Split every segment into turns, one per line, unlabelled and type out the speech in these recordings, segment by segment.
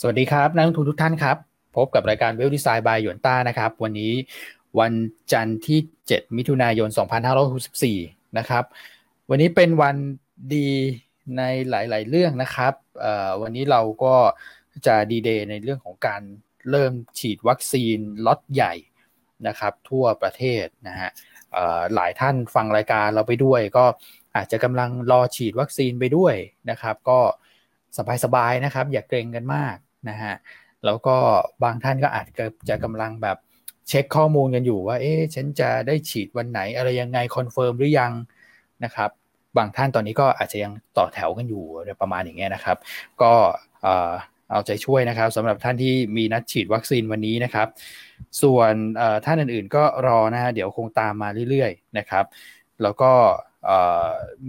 สวัสดีครับนักลงทุนทุกท่านครับ พบกับรายการ Wealth Design by หยวนต้านะครับ วันนี้วันจันทร์ที่ 7 มิถุนายน 2564 นะครับ วันนี้เป็นวันดีในหลาย ๆ เรื่องนะครับวันนี้เราก็จะดีเดย์ในเรื่องของการเริ่มฉีดวัคซีนล็อตใหญ่นะครับ ทั่วประเทศนะฮะหลายท่านฟังรายการเราไปด้วย ก็อาจจะกำลังรอฉีดวัคซีนไปด้วยนะครับ ก็สบาย ๆ นะครับ อย่าเกร็งกันมาก นะฮะแล้วก็บางท่านก็อาจจะจะกำลังแบบเช็คข้อมูลกันอยู่ว่าเอ๊ะฉันจะได้ฉีดวันไหนอะไรยังไง confirm หรือยังนะครับบางท่านตอนนี้ก็อาจจะยังต่อแถวกันอยู่ประมาณอย่างเงี้ยนะครับ ก็เอาใจช่วยนะครับสำหรับท่านที่มีนัดฉีดวัคซีนวันนี้นะครับ ส่วนท่านอื่นๆก็รอนะฮะเดี๋ยวคงตามมาเรื่อยๆนะครับ แล้วก็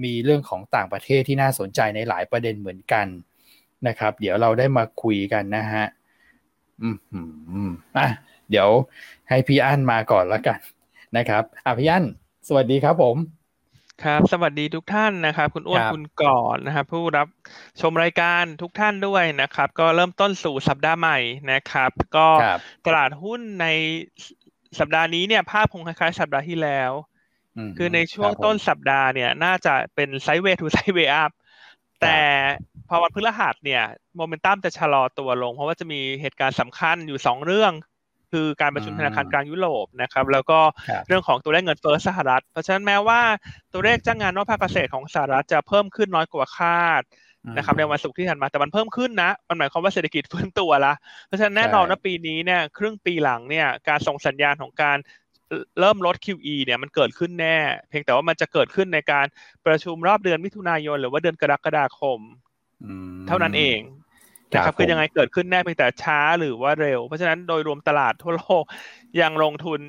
มีเรื่องของต่างประเทศที่น่าสนใจในหลายประเด็นเหมือนกัน นะครับ เดี๋ยวเราได้มาคุยกันนะฮะอืมอืมอะเดี๋ยวให้พี่อั้นมาก่อนแล้วกันนะครับอะพี่อั้นสวัสดีครับผม
ครับสวัสดีทุกท่านนะครับ คุณอ้วนคุณก่อนนะครับ ผู้รับชมรายการทุกท่านด้วยนะครับ ก็เริ่มต้นสู่สัปดาห์ใหม่นะครับ ก็ตลาดหุ้นในสัปดาห์นี้เนี่ยภาพคงคล้ายๆสัปดาห์ที่แล้ว คือในช่วงต้นสัปดาห์เนี่ย น่าจะเป็นไซด์เวย์ทูไซด์เวย์อัพแต่ พอวันพฤหัสเนี่ยโมเมนตัมจะชะลอตัวลง เพราะว่าจะมีเหตุการณ์สำคัญอยู่สองเรื่อง คือการประชุมธนาคารกลางยุโรปนะครับ แล้วก็เรื่องของตัวเลขเงินเฟ้อสหรัฐ เพราะฉะนั้นแม้ว่าตัวเลขจ้างงานนอกภาคเกษตรของสหรัฐจะเพิ่มขึ้นน้อยกว่าคาดนะครับในวันศุกร์ที่ผ่านมาแต่มันเพิ่มขึ้นนะ มันหมายความว่าเศรษฐกิจฟื้นตัวละ เพราะฉะนั้นแน่นอนว่าปีนี้เนี่ยครึ่งปีหลังเนี่ยการส่งสัญญาณของการเริ่มลด QE เนี่ยมันเกิดขึ้นแน่ เพียงแต่ว่ามันจะเกิดขึ้นในการประชุมรอบเดือนมิถุนายน หรือว่าเดือนกรกฎาคม เท่านั้นเองนะครับคือยังไงเกิดขึ้นแน่เพียงแต่ช้าหรือว่าเร็ว เพราะฉะนั้นโดยรวมตลาดทั่วโลกยังลงทุน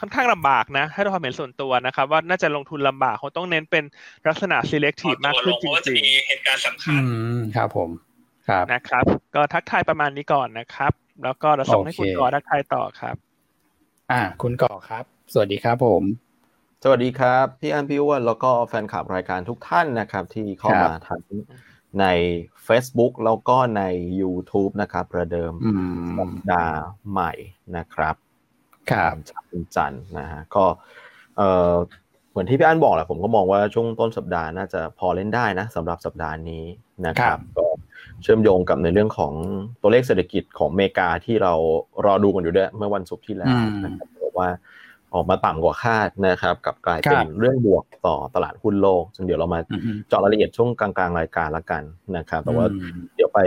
ค่อนข้างลำบากนะให้เราความเห็นส่วนตัวนะครับ ว่าน่าจะลงทุนลำบากเขาต้องเน้นเป็นลักษณะ selective มากขึ้นจริงๆเหตุการณ์สำคัญ
ครับผมครับ
นะครับ ก็ทักทายประมาณนี้ก่อนนะครับ แล้วก็เราส่งให้คุณก่อทักทายต่อครับ
อ่า คุณก่อครับ สวัสดีครับผม
สวัสดีครับ พี่อันพี่อ้วนแล้วก็แฟนคลับรายการทุกท่านนะครับ ที่เข้ามาทัน ใน Facebook แล้วก็ใน YouTube นะครับ ประเดิมสัปดาห์ใหม่นะครับ
ครับ
จันนะฮะก็เออเหมือนที่พี่อันบอกแหละผมก็มองว่าช่วงต้นสัปดาห์น่าจะพอเล่นได้นะสำหรับสัปดาห์นี้นะครับก็เชื่อมโยงกับในเรื่องของตัวเลขเศรษฐกิจของอเมริกาที่เรารอดูกันอยู่ด้วยเมื่อวันศุกร์ที่แล้วนะครับบอกว่า ออกมาต่ำกว่าคาดนะครับกับกลายเป็นเรื่องบวกต่อตลาดหุ้นโลกซึ่งเดี๋ยวเรามาเจาะรายละเอียดช่วงกลางๆรายการละกันนะครับ แต่ว่าเดี๋ยวไป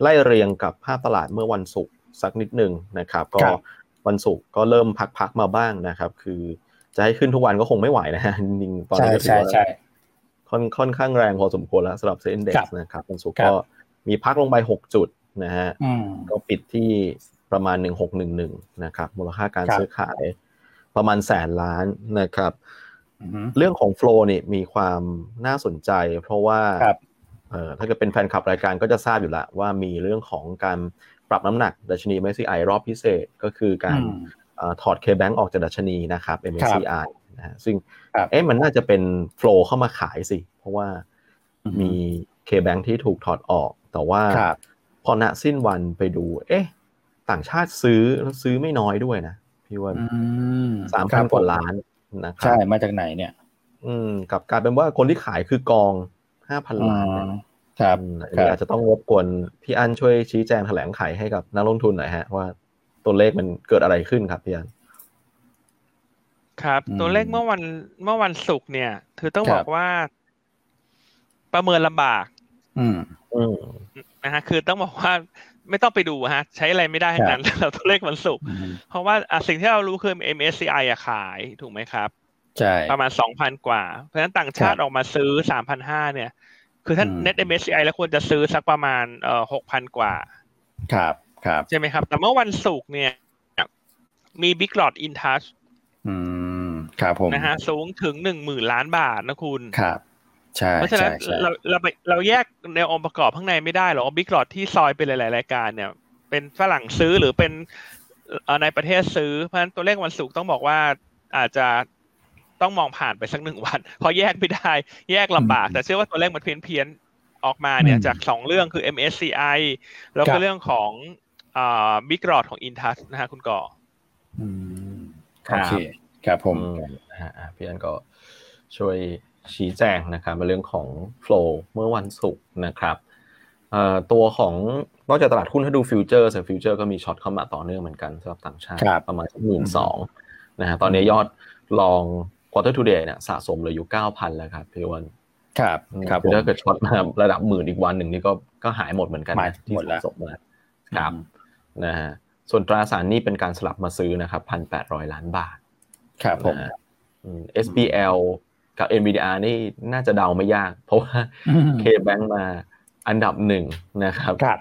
ไล่เรียงกับภาพตลาดเมื่อวันศุกร์สักนิดหนึ่งนะครับ ก็วันศุกร์ก็เริ่มพักๆมาบ้างนะครับ คือจะให้ขึ้นทุกวันก็คงไม่ไหวนะฮะจริงตอนนี้ก็ถือว่าค่อนค่อนข้างแรงพอสมควรแล้วสำหรับเซ็นเด็กนะครับวันศุกร์ก็มีพักลงไปหกจุดนะฮะก็ปิดที่ประมาณหนึ่งหกหนึ่งหนึ่งนะครับมูลค่าการซื้อขาย ประมาณแสนล้านนะครับ เรื่องของโฟล์นี่มีความน่าสนใจ เพราะว่าถ้าเกิดเป็นแฟนคลับรายการก็จะทราบอยู่แล้วว่ามีเรื่องของการปรับน้ำหนักดัชนี MSCI รอบพิเศษก็คือการถอด K-Bank ออกจากดัชนีนะครับ MSCI นะฮะซึ่งเอ๊ะมันน่าจะเป็นโฟล์เข้ามาขายสิ เพราะว่ามี K-Bank ที่ถูกถอดออก แต่ว่าพอณสิ้นวันไปดู เอ๊ะ ต่างชาติซื้อแล้วซื้อไม่น้อยด้วยนะ พี่ว่าสามพันกว่าล้านนะครับใช่
มาจากไหนเนี่ย
อืมกับกลายเป็นว่าคนที่ขายคือกองห้าพันล้าน
ครับ
อาจจะต้องรบกวนพี่อันช่วยชี้แจงแถลงไขให้กับนักลงทุนหน่อยฮะ ว่าตัวเลขมันเกิดอะไรขึ้นครับพี่อัน
ครับ ตัวเลขเมื่อวันเมื่อวันศุกร์เนี่ยคือต้องบอกว่า ประเมินลำบาก
อืม
อืม
นะฮะคือต้องบอกว่า ไม่ต้องไปดูฮะ ใช้อะไรไม่ได้ทั้งนั้นเราตัวเลขมันสุกเพราะว่าสิ่งที่เรารู้คือ MSCI อะขายถูกไหมครับ
ใช่
ประมาณสองพันกว่า เพราะฉะนั้นต่างชาติออกมาซื้อสามพันห้าเนี่ย คือถ้า net MSCI แล้วควรจะซื้อสักประมาณเอ่อหกพันกว่า
ครับครับ
ใช่ไหมครับ แต่เมื่อวันศุกร์เนี่ย มี Big Lot In Touch
อืมครับผม
นะฮะสูงถึงหนึ่งหมื่นล้านบาทนะคุณ
ครับ ใช่
เพราะฉะนั้นเราเราเราแยกในองค์ประกอบข้างในไม่ได้หรอกบิ๊กหลอดที่ซอยเป็นหลาย ๆ รายการเนี่ย เป็นฝรั่งซื้อหรือเป็นในประเทศซื้อเพราะฉะนั้นตัวเลขวันศุกร์ต้องบอกว่าอาจจะต้องมองผ่านไปสักหนึ่งวัน เพราะแยกไม่ได้ แยกลำบาก แต่เชื่อว่าตัวเลขมันเพี้ยนเพี้ยนออกมาเนี่ยจากสองเรื่องคือ MSCI แล้วก็เรื่องของอ่า big lot ของ Intus นะฮะคุณก่อ
อืมโอเคครับผม
นะฮะพี่อันก็ช่วย ชี้แจงนะครับในเรื่องของ flow เมื่อวันศุกร์นะครับตัวของนอกจากตลาดหุ้นถ้าดู future แต่ future ก็มี short เข้ามาต่อเนื่องเหมือนกันสำหรับต่างชาติประมาณหมื่นสองนะฮะตอนนี้ยอด long quarter to day เนี่ยสะสมเลยอยู่เก้าพันแล้วครับพี่วัน
ครับครับ
ถ้าเกิดช็อตมาระดับหมื่นอีกวันหนึ่งนี่ก็ก็หายหมดเหมือนกัน
ที่สะ
สมมาครับนะฮะส่วนตราสารนี่เป็นการสลับมาซื้อนะครับพันแปดร้อยล้านบาท
ครับผม
SBL กับ NVDR นี่น่าจะเดาไม่ยาก เพราะว่า K-Bank มาอันดับหนึ่งนะครับ
ครับ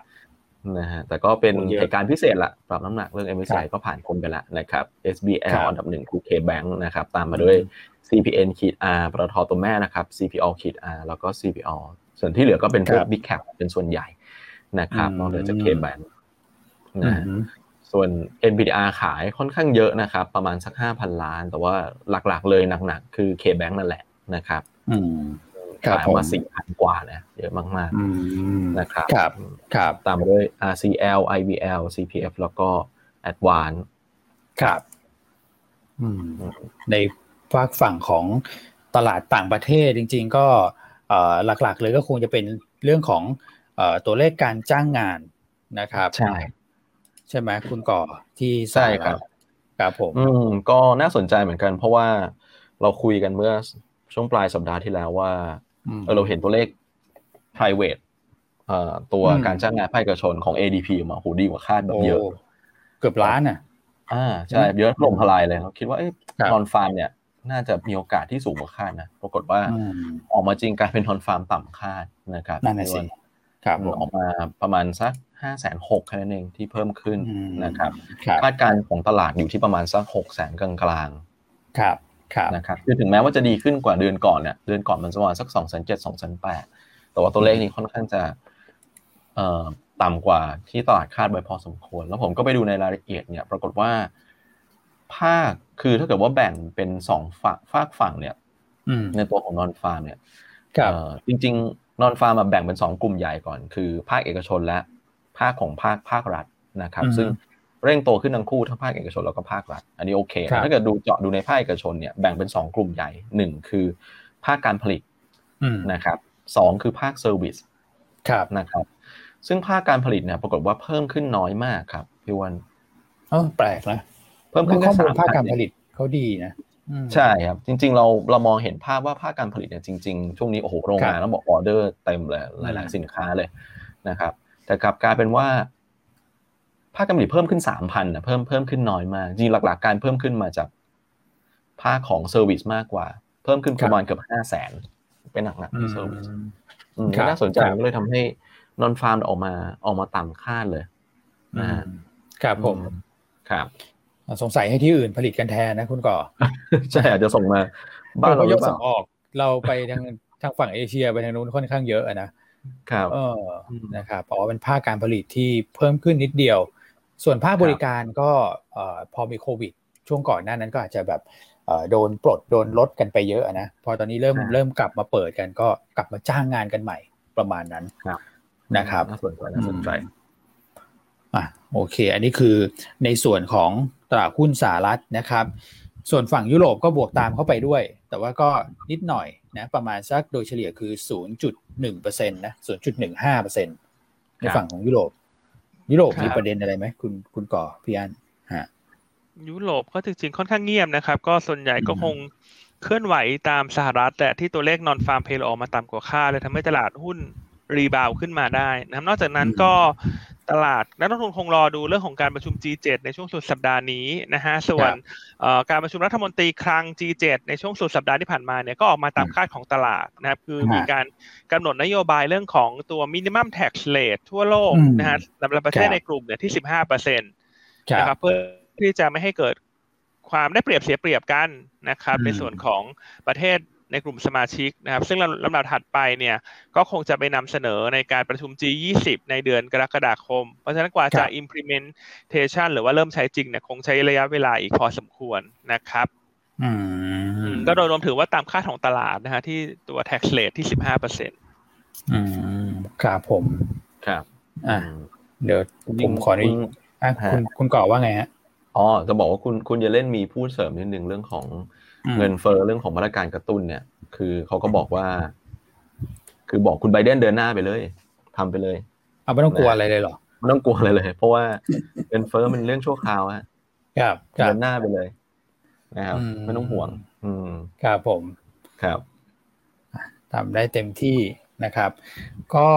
นะฮะแต่ก็เป็นเหตุการณ์พิเศษละปรับน้ำหนักเรื่อง MSCI ก็ผ่านพ้นไปแล้วนะครับ SBL อันดับหนึ่งคือ K-Bank นะครับตามมาด้วย CPN ขีด R ปตทตัวแม่นะครับ CPO ขีด R แล้วก็ CPO ส่วนที่เหลือก็เป็นพวก Big Cap เป็นส่วนใหญ่นะครับนอกเหนือจาก K-Bank นะ ส่วน NPDR ขายค่อนข้างเยอะนะครับ ประมาณสักห้าพันล้าน แต่ว่าหลักๆ เลยหนักๆ คือ K-Bank นั่นแหละนะครับขายมาสี่พันกว่านะเยอะมากๆนะครับ
ครับครับ
ตามด้วย RCL IVL CPF แล้วก็ Advance
ครับในฝากฝั่งของตลาดต่างประเทศจริง ๆ ก็หลักๆ เลยก็คงจะเป็นเรื่องของตัวเลขการจ้างงานนะครับ
ใช่
ใช่ไหมคุณก่อที่
ใช่ครับ
ครับผม
อืมก็น่าสนใจเหมือนกัน เพราะว่าเราคุยกันเมื่อช่วงปลายสัปดาห์ที่แล้วว่าเราเห็นตัวเลข private ตัวการจ้างงานภาคเอกชนของ ADP มาโหดีกว่าคาดแบบเยอะ
เกือบล้านอะ
อ่าใช่เยอะลงทลายเลยเราคิดว่าเอ้นอนฟาร์มเนี่ย น่าจะมีโอกาสที่สูงกว่าคาดนะปรากฏว่าออกมาจริงกลายเป็นนอนฟาร์มต่ำคาดนะครับ
นั่นสิ
ครับออกมาประมาณสัก ห้าแสนหกแค่นั้นเองที่เพิ่มขึ้นนะครับคาดการณ์ของตลาดอยู่ที่ประมาณสักหกแสนกลาง
ๆครับครับ
นะครับคือถึงแม้ว่าจะดีขึ้นกว่าเดือนก่อนเนี่ยเดือนก่อนมันประมาณสักสองแสนเจ็ดสองแสนแปดแต่ว่าตัวเลขนี้ค่อนข้างจะเอ่อต่ำกว่าที่ตลาดคาดไว้พอสมควร แล้วผมก็ไปดูในรายละเอียดเนี่ยปรากฏว่า ภาคคือถ้าเกิดว่าแบ่งเป็นสองฝั่งฝากฝั่งเนี่ยในตัวของนอนฟาร์มเนี่ยจริง ๆ นอนฟาร์มมาแบ่งเป็นสองกลุ่มใหญ่ก่อน คือภาคเอกชนและภาคของภาคภาครัฐนะครับ ซึ่งเร่งโตขึ้นทั้งคู่ทั้งภาคเอกชนแล้วก็ภาครัฐ อันนี้โอเค ถ้าเกิดดูเจาะดูในภาคเอกชนเนี่ยแบ่งเป็นสองกลุ่มใหญ่หนึ่งคือภาคการผลิตนะครับสองคือภาคเซอร์วิสนะครับ ซึ่งภาคการผลิตเนี่ยปรากฏว่าเพิ่มขึ้นน้อยมากครับพี่วัน
เออแปลกนะ
เพิ่มขึ้นแค่
สามภาคการผลิตเขาดีนะ
ใช่ครับ จริง ๆ เราเรามองเห็นภาพว่าภาคการผลิตเนี่ยจริง ๆ ช่วงนี้โอ้โหโรงงานต้องบอกออเดอร์เต็มเลยหลาย ๆ สินค้าเลยนะครับ แต่กลับกลายเป็นว่าภาคการผลิตเพิ่มขึ้นสามพันนะเพิ่มเพิ่มขึ้นน้อยมากจริงหลัก ๆ การเพิ่มขึ้นมาจากภาคของ service มากกว่า เพิ่มขึ้นประมาณเกือบห้าแสนเป็นหนักๆที่ service น่าสนใจก็เลยทำให้ nonfarm ออกมาออกมาต่ำคาดเลย
ครับผม
ครับ
สงสัยให้ที่อื่นผลิตกันแทนนะคุณก่อ
ใช่อาจจะส่งมา
บ้านเรายกส่งออก เราไปทางทางฝั่งเอเชียไปทางนู้นค่อนข้างเยอะนะ
ครับเอ
อนะครับเพราะว่าเป็นภาคการผลิตที่เพิ่มขึ้นนิดเดียว ส่วนภาคบริการก็พอมีโควิด ช่วงก่อนหน้านั้นก็อาจจะแบบโดนปลดโดนลดกันไปเยอะนะพอตอนนี้เริ่มเริ่มกลับมาเปิดกันก็กลับมาจ้างงานกันใหม่ประมาณนั้นนะครับ
น่าสนใจน่าสนใจ
อะโอเค อันนี้คือในส่วนของตลาดหุ้นสหรัฐนะครับ ส่วนฝั่งยุโรปก็บวกตามเข้าไปด้วย แต่ว่าก็นิดหน่อยนะประมาณสักโดยเฉลี่ยคือ 0.1%นะ0.15%ในฝั่งของยุโรป ยุโรปมีประเด็นอะไรไหมคุณคุณก่อพี่อันฮะ
ยุโรปก็จริงๆค่อนข้างเงียบนะครับ ก็ส่วนใหญ่ก็คงเคลื่อนไหวตามสหรัฐแต่ที่ตัวเลขนอนฟาร์มเพลออกมาต่ำกว่าคาดเลยทำให้ตลาดหุ้นรีบาวขึ้นมาได้นะครับนอกจากนั้นก็ ตลาดนักลงทุนคงรอดูเรื่องของการประชุม G7 ในช่วงสุดสัปดาห์นี้นะฮะส่วนการประชุมรัฐมนตรีคลัง G7 ในช่วงสุดสัปดาห์ที่ผ่านมาเนี่ยก็ออกมาตามคาดของตลาดนะครับคือมีการกำหนดนโยบายเรื่องของตัว minimum tax rate ทั่วโลกนะฮะสำหรับประเทศในกลุ่มเนี่ยที่15เปอร์เซ็นต์นะครับเพื่อที่จะไม่ให้เกิดความได้เปรียบเสียเปรียบกันนะครับในส่วนของประเทศ ในกลุ่มสมาชิกนะครับ ซึ่งลำดับถัดไปเนี่ยก็คงจะไปนำเสนอในการประชุม G20 ในเดือนกรกฎาคม เพราะฉะนั้นกว่าจะ implementation หรือว่าเริ่มใช้จริงเนี่ยคงใช้ระยะเวลาอีกพอสมควรนะครับก็โดยรวมถือว่าตามคาดของตลาดนะฮะที่ตัว tax rate ที่15%
อืมครับผม
ครับ
อ่าเดี๋ยวผมขอนี้คุณคุณก่อว่าไงฮะ
อ๋อจะบอกว่าคุณคุณจะเล่นมีพูดเสริมนิดนึงเรื่องของ เงินเฟ้อเรื่องของมาตรการกระตุ้นเนี่ย คือเขาก็บอกว่า คือบอกคุณไบเดนเดินหน้าไปเลยทำไปเลย
เอาไม่ต้องกลัวอะไรเลยหรอ
ไม่ต้องกลัวอะไรเลย เพราะว่าเงินเฟ้อมันเรื่องชั่วคราวอะ
ครับ
เดินหน้าไปเลยนะครับไม่ต้องห่วง อืม
ครับผม
ครับ
ทำได้เต็มที่นะครับ ก็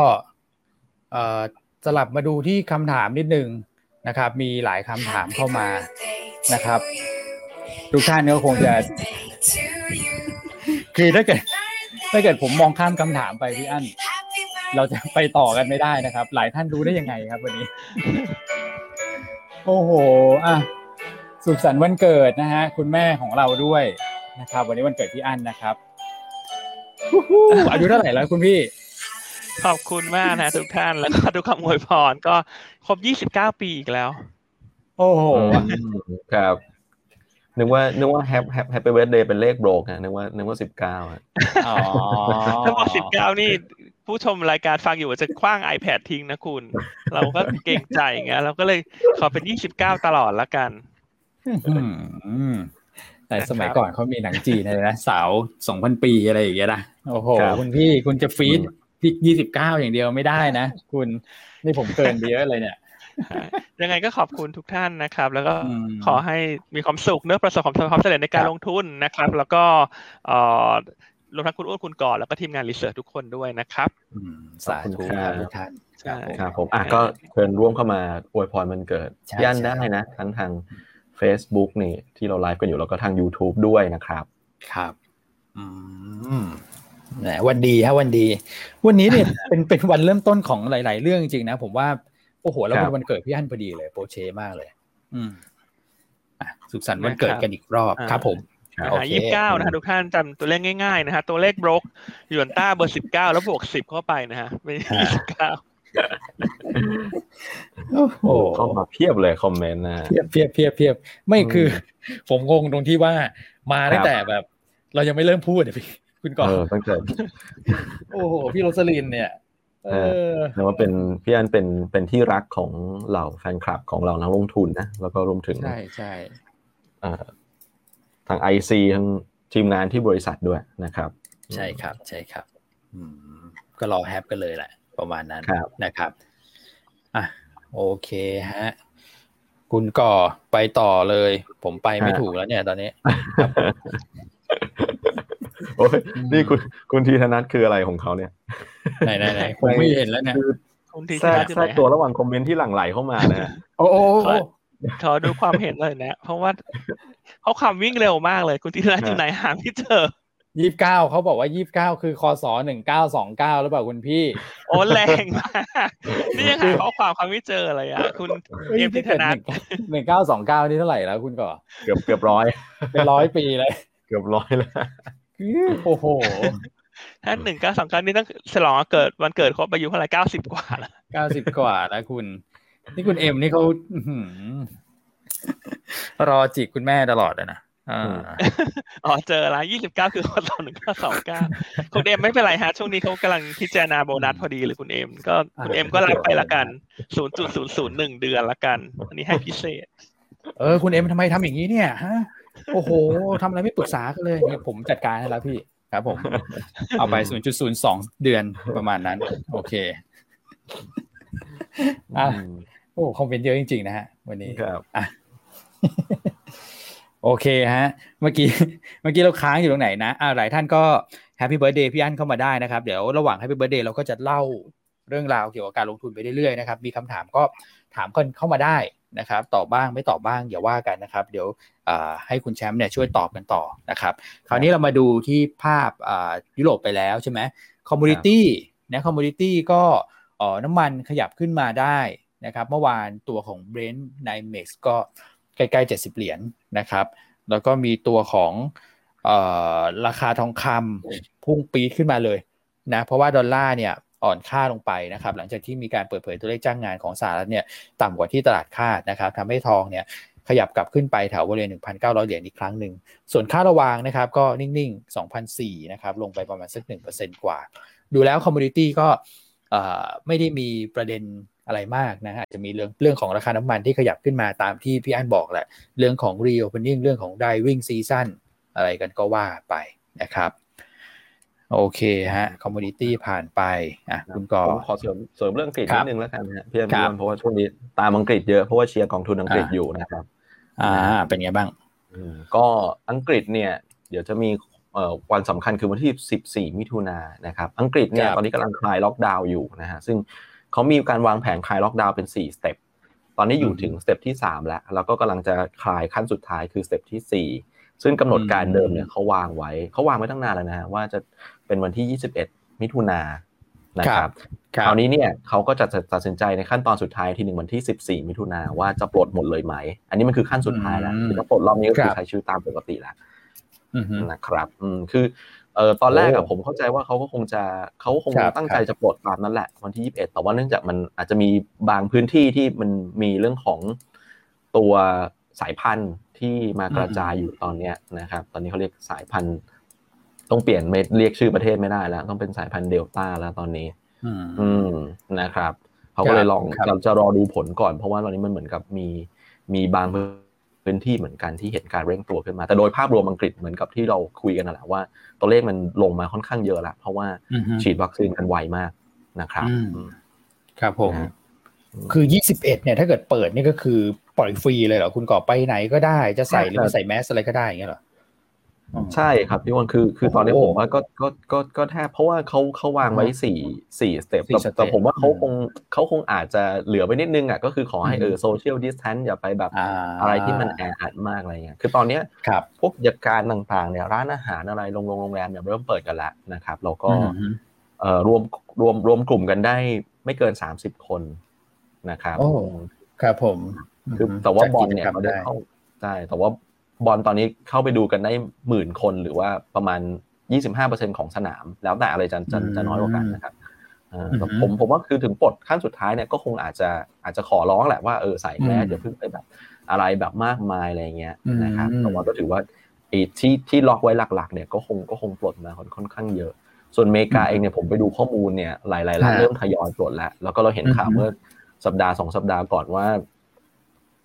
เอ่อสลับมาดูที่คำถามนิดนึงนะครับ มีหลายคำถามเข้ามานะครับ ทุกท่านก็คงจะ คือถ้าเกิดถ้าเกิดผมมองข้ามคำถามไปพี่อั้นเราจะไปต่อกันไม่ได้นะครับ หลายท่านรู้ได้ยังไงครับ วันนี้ โอ้โห อะ สุขสันต์วันเกิดนะฮะ คุณแม่ของเราด้วยนะครับ วันนี้วันเกิดพี่อั้นนะครับอายุเท่าไหร่แล้วคุณพี่
ขอบคุณมากนะทุกท่านแล้วก็ทุกคำอวยพรก็ครบยี่สิบเก้าปีอีกแล้ว
โอ้โห
ครับ นึกว่านึกว่า hap hap happy birthday เป็นเลขโบรกฮะนึกว่านึกว่าสิบเก้าอะ
ถ้าบอกสิบเก้านี่ ผู้ชมรายการฟังอยู่จะคว้าง iPad ทิ้งนะคุณ เราก็เก่งใจไงเราก็เลยขอเป็นยี่สิบเก้าตลอดละกัน
แต่สมัยก่อนเขามีหนังจีนเลยนะสาวสองพันปีอะไรอย่างเงี้ยนะโอ้โหคุณพี่คุณจะฟีดพี่ยี่สิบเก้าอย่างเดียวไม่ได้นะ คุณนี่ผมเกินเยอะเลยเนี่ย
ยังไงก็ขอบคุณทุกท่านนะครับ แล้วก็ขอให้มีความสุขเนื้อประสบความความสำเร็จในการลงทุนนะครับ แล้วก็รวมทั้งคุณอ้วนคุณก่อนแล้วก็ทีมงานรีเสิร์ชทุกคนด้วยนะครับ
สาธุทุกท่าน
ใช่ครับผมอะก็เชิญร่วมเข้ามาอวยพรมันเกิดย่านได้นะ ทั้งทาง Facebook นี่ที่เราไลฟ์กันอยู่แล้วก็ทาง YouTube ด้วยนะครับ
ครับอืมแหมวันดีฮะวันดี วันนี้เนี่ยเป็นเป็นวันเริ่มต้นของหลาย ๆ เรื่องจริงๆนะ ผมว่าโอ้โหแล้วเป็นวันเกิดพี่ฮันพอดีเลยโปเชมากเลย อืมอะสุขสันต์วันเกิดกันอีกรอบครับผม
ยี่สิบเก้านะฮะทุกท่านจำตัวเลขง่ายๆนะฮะตัวเลขบล็อกยวนต้าเบอร์สิบเก้าแล้วบวกสิบเข้าไปนะฮะเป็นยี่สิบเก้า
โอ้โหเข้ามาเพียบเลยคอมเมนต์นะ
เพียบเพียบเพียบเพียบไม่คือ ผมงงตรงที่ว่ามาตั้งแต่แบบ เรายังไม่เริ่มพูดเลยพี่คุณก่อน
ตั้งแต่
โอ้โหพี่โรสลินเนี่ย
เออ แต่ว่าเป็นพี่อันเป็นเป็นที่รักของเหล่าแฟนคลับของเรานักลงทุนนะแล้วก็รวมถึง
ใช่ใช่
ทางไอซีทางทีมงานที่บริษัทด้วยนะครับ
ใช่ครับ ใช่ครับก็รอแฮปกันเลยแหละ ประมาณนั้นนะครับอะโอเคฮะคุณก่อไปต่อเลย ผมไปไม่ถูกแล้วเนี่ยตอนนี้
โอ้ยนี่คุณคุณทีธนัทคืออะไรของเขาเนี่ย
ไหนไหนไหนผมไม่เห็นแล้วเนี่ย
คุณที
ธนัทแทรกตัวระหว่างคอมเมนต์ที่หลั่งไหลเข้ามานะ
โอ้โห
ขอดูความเห็นเลยนะ เพราะว่าเขาคำวิ่งเร็วมากเลย คุณทีธนัทอยู่ไหนหาไม่เจอ
ยี่สิบเก้าเขาบอกว่ายี่สิบเก้าคือคอสอหนึ่งเก้าสองเก้าหรือเปล่าคุณพี่
โอ้แรงมากนี่ยังหาข้อความคำไม่เจออะไรอะ คุณเอ็มพิธนัท
หนึ่งเก้าสองเก้านี่เท่าไหร่แล้วคุณก่อ
เกือบเกือบร้อย
เป็นร้อยปีเลย
เกือบร้อยแล้ว
โอ้โห
ถ้าหนึ่งเก้าสองเก้านี่ต้องฉลองเกิดวันเกิดครบอายุเท่าไหร่เก้าสิบกว่าแล้ว
เก้าสิบกว่าแล้วคุณ นี่คุณเอ็มนี่เขารอจิกคุณแม่ตลอดเลยนะ
อ๋อเจอแล้วยี่สิบเก้าคือคนเราหนึ่งเก้าสองเก้าคุณเอ็มไม่เป็นไรฮะ ช่วงนี้เขากำลังพิจารณาโบนัสพอดีเลยคุณเอ็มก็คุณเอ็มก็รับไปละกันศูนย์จุดศูนย์ศูนย์หนึ่งเดือนละกัน อันนี้ให้พิเศษ
เออ คุณเอ็มทำไมทำอย่างนี้เนี่ยฮะ โอ้โหทำอะไรไม่ปรึกษากันเลยเนี่ยผมจัดการให้แล้วพี่ครับผม เอาไปศูนย์จุดศูนย์สองเดือนประมาณนั้น โอเคอะโอ้คอมเมนต์เยอะจริงๆนะฮะ วันนี้
ครับ
อะโอเคฮะ เมื่อกี้เมื่อกี้เราค้างอยู่ตรงไหนนะอ่าหลายท่านก็ happy birthday พี่อั้นเข้ามาได้นะครับ เดี๋ยวระหว่าง happy birthday เราก็จะเล่าเรื่องราวเกี่ยวกับการลงทุนไปเรื่อยๆนะครับ มีคำถามก็ถามกันเข้ามาได้ นะครับตอบบ้างไม่ตอบบ้างอย่าว่ากันนะครับ เดี๋ยวให้คุณแชมป์เนี่ยช่วยตอบกันต่อนะครับ คราวนี้เรามาดูที่ภาพยุโรปไปแล้วใช่ไหม commodity นะ commodity ก็น้ำมันขยับขึ้นมาได้นะครับเมื่อวานตัวของ Brent NYMEX ก็ใกล้ๆ 70 เหรียญนะครับ แล้วก็มีตัวของออราคาทองคำพุ่งปรี๊ดขึ้นมาเลยนะเพราะว่าดอลลาร์เนี่ย อ่อนค่าลงไปนะครับ หลังจากที่มีการเปิดเผยตัวเลขจ้างงานของสหรัฐเนี่ยต่ำกว่าที่ตลาดคาดนะครับทำให้ทองเนี่ยขยับกลับขึ้นไปแถวบริเวณ 1,900 เหรียญอีกครั้งหนึ่ง ส่วนค่าระวางนะครับก็นิ่งๆ 2,004นะครับ ลงไปประมาณสัก 1%กว่า ดูแล้ว commodity ก็ไม่ได้มีประเด็นอะไรมากนะฮะจะมีเรื่องเรื่องของราคาน้ำมันที่ขยับขึ้นมาตามที่พี่อั้นบอกแหละ เรื่องของ reopening เรื่องของ driving season อะไรกันก็ว่าไปนะครับ โอเคฮะ commodity ผ่านไปอะคุณก่อ
ขอเสริมเสริมเรื่องอังกฤษนิดนึงแล้วกันนะพี่อั้นเพราะว่าช่วงนี้ตามอังกฤษเยอะเพราะว่าเชียร์กองทุนอังกฤษอยู่นะครับ
อ่า เป็นไงบ้าง
ก็อังกฤษเนี่ย เดี๋ยวจะมีวันสำคัญคือวันที่ 14 มิถุนายนนะครับ อังกฤษเนี่ยตอนนี้กำลังคลายล็อกดาวน์อยู่นะฮะซึ่งเขามีการวางแผนคลายล็อกดาวน์เป็น 4 step ตอนนี้อยู่ถึง step ที่ 3 แล้ว แล้วก็กำลังจะคลายขั้นสุดท้ายคือสเต็ปที่ 4 ซึ่งกำหนดการเดิมเนี่ยเขาวางไว้เขาวางไว้ตั้งนานแล้วนะว่าจะเป็นวันที่ 21 มิถุนายนนะครับคราวนี้เนี่ยเขาก็จะตัดสินใจในขั้นตอนสุดท้ายทีหนึ่งวันที่ 14 มิถุนาว่าจะปลดหมดเลยไหม อันนี้มันคือขั้นสุดท้ายแล้วคือถ้าปลดรอบนี้ก็คือใช้ชีวิตตามปกติแล้วนะครับอืมคือเออตอนแรกอะผมเข้าใจว่าเขาก็คงจะเขาคงตั้งใจจะปลดตามนั้นแหละวันที่ 21 แต่ว่าเนื่องจากมันอาจจะมีบางพื้นที่ที่มันมีเรื่องของตัว สายพันธุ์ที่มากระจายอยู่ตอนเนี้ยนะครับ ตอนนี้เขาเรียกสายพันธุ์ ต้องเปลี่ยนเรียกชื่อประเทศไม่ได้แล้ว ต้องเป็นสายพันธุ์เดลต้าแล้วตอนนี้ อืมนะครับเขาก็เลยลองเราจะรอดูผลก่อน เพราะว่าตอนนี้มันเหมือนกับมีมีบางพื้นที่เหมือนกันที่เห็นการเร่งตัวขึ้นมา แต่โดยภาพรวมอังกฤษเหมือนกับที่เราคุยกันนั่นแหละว่าตัวเลขมันลงมาค่อนข้างเยอะละเพราะว่าฉีดวัคซีนกันไวมากนะครับ
ครับผม คือยี่สิบเอ็ดเนี่ยถ้าเกิดเปิดนี่ก็คือปล่อยฟรีเลยเหรอคุณก่อไปไหนก็ได้จะใส่หรือไม่ใส่แมสอะไรก็ได้อย่างเงี้ยเหรอ
ใช่ครับพี่อั้นคือคือตอนนี้ผมว่าก็ก็ก็ก็แทบเพราะว่าเขาเขาวางไว้สี่สี่ step แต่ผมว่าเขาคงเขาคงอาจจะเลื่อนไปนิดนึงอะก็คือขอให้เออ social distance อย่าไปแบบอะไรที่มันแออัดมากอะไรเงี้ยคือตอนเนี้ยพวกกิจการต่างๆเนี่ยร้านอาหารอะไรโรงโรงแรมเนี่ยเริ่มเปิดกันแล้วนะครับแล้วก็เอ่อรวมรวมรวมกลุ่มกันได้ไม่เกินสามสิบคน นะครับ
โอ้ครับผม
คือแต่ว่าบอลเนี่ยเขาได้เข้าใช่แต่ว่าบอลตอนนี้เข้าไปดูกันได้หมื่นคนหรือว่าประมาณ 25%ของสนาม แล้วแต่อะไรจะจะจะน้อยกว่ากันนะครับผมผมว่าคือถึงปลดขั้นสุดท้ายเนี่ยก็คงอาจจะอาจจะขอร้องแหละว่าเออใส่แมสอย่าเพิ่งไปแบบอะไรแบบมากมายอะไรเงี้ยนะครับแต่ว่าก็ถือว่าที่ที่ล็อกไว้หลักๆเนี่ยก็คงก็คงปลดมาค่อนข้างเยอะ ส่วนเมกาเองเนี่ยผมไปดูข้อมูลเนี่ยหลายๆร้านเริ่มทยอยปลดแล้ว แล้วก็เราเห็นข่าวเมื่อ สัปดาห์สองสัปดาห์ก่อนว่า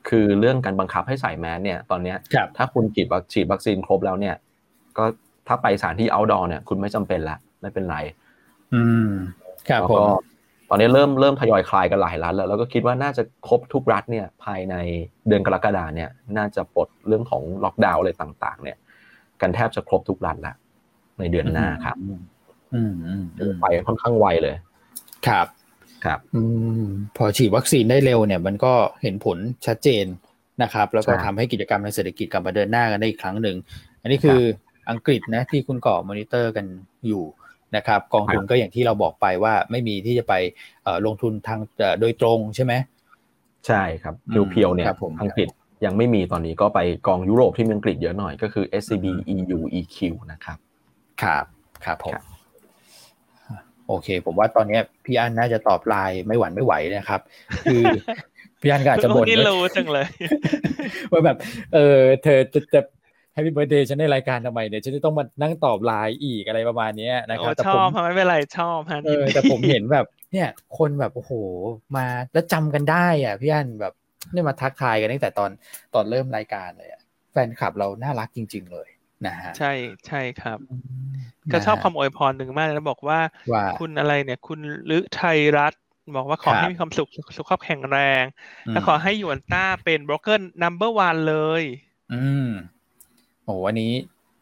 คือเรื่องการบังคับให้ใส่แมสเนี่ย ตอนเนี้ยถ้าคุณฉีดวัคฉีดวัคซีนครบแล้วเนี่ย ก็ถ้าไปสถานที่ outdoor เนี่ย คุณไม่จำเป็นละไม่เป็นไร
อืมครับ
ผมตอนนี้เริ่มเริ่มทยอยคลายกันหลายรัฐแล้วแล้วก็คิดว่าน่าจะครบทุกรัฐเนี่ย ภายในเดือนกรกฎาเนี่ย น่าจะปลดเรื่องของล็อกดาวน์อะไรต่าง ๆ เนี่ย กันแทบจะครบทุกรัฐแล้วในเดือนหน้าครับ
อืม
ไปค่อนข้างไวเลย
ครับ
ครับ
อืมพอฉีดวัคซีนได้เร็วเนี่ยมันก็เห็นผลชัดเจนนะครับ แล้วก็ทำให้กิจกรรมในเศรษฐกิจกลับมาเดินหน้ากันได้อีกครั้งหนึ่ง อันนี้คืออังกฤษนะที่คุณก่อมอนิเตอร์กันอยู่นะครับ กองทุนก็อย่างที่เราบอกไปว่าไม่มีที่จะไปลงทุนทางโดยตรงใช่ไหม
ใช่ครับเพียวๆเนี่ยอังกฤษยังไม่มีตอนนี้ก็ไปกองยุโรปที่มีอังกฤษเยอะหน่อยก็คือ SCBEUEQ นะครับ
ครับ ครับผม โอเค ผมว่าตอนนี้พี่อั้นน่าจะตอบไลน์ไม่หวาดไม่ไหวนะครับ คือพี่อั้นก็อาจจะบ่น
นี่รู้จังเลย
ว่าแบบ เออเธอจะจะ happy birthday ฉันในรายการทำไมเนี่ยฉันจะต้องมานั่งตอบไลน์อีกอะไรประมาณนี้นะครับ
ชอบไม่เป็นไรชอบฮะ
เออแต่ผมเห็นแบบ เนี่ย คนแบบโอ้โหมาแล้วจำกันได้อะพี่อั้นแบบนี่มาทักทายกันตั้งแต่ตอนตอนเริ่มรายการเลยแฟนคลับเราน่ารักจริง ๆ เลย นะฮะ
ใช่ใช่ครับ ก็ชอบคำอวยพรหนึ่งมากแล้วบอกว่าคุณอะไรเนี่ย คุณลึไทยรัฐบอกว่าขอให้มีความสุขสุขภาพแข็งแรง และขอให้ยวนต้าเป็น broker number one เลย
อืมโอ้วันนี้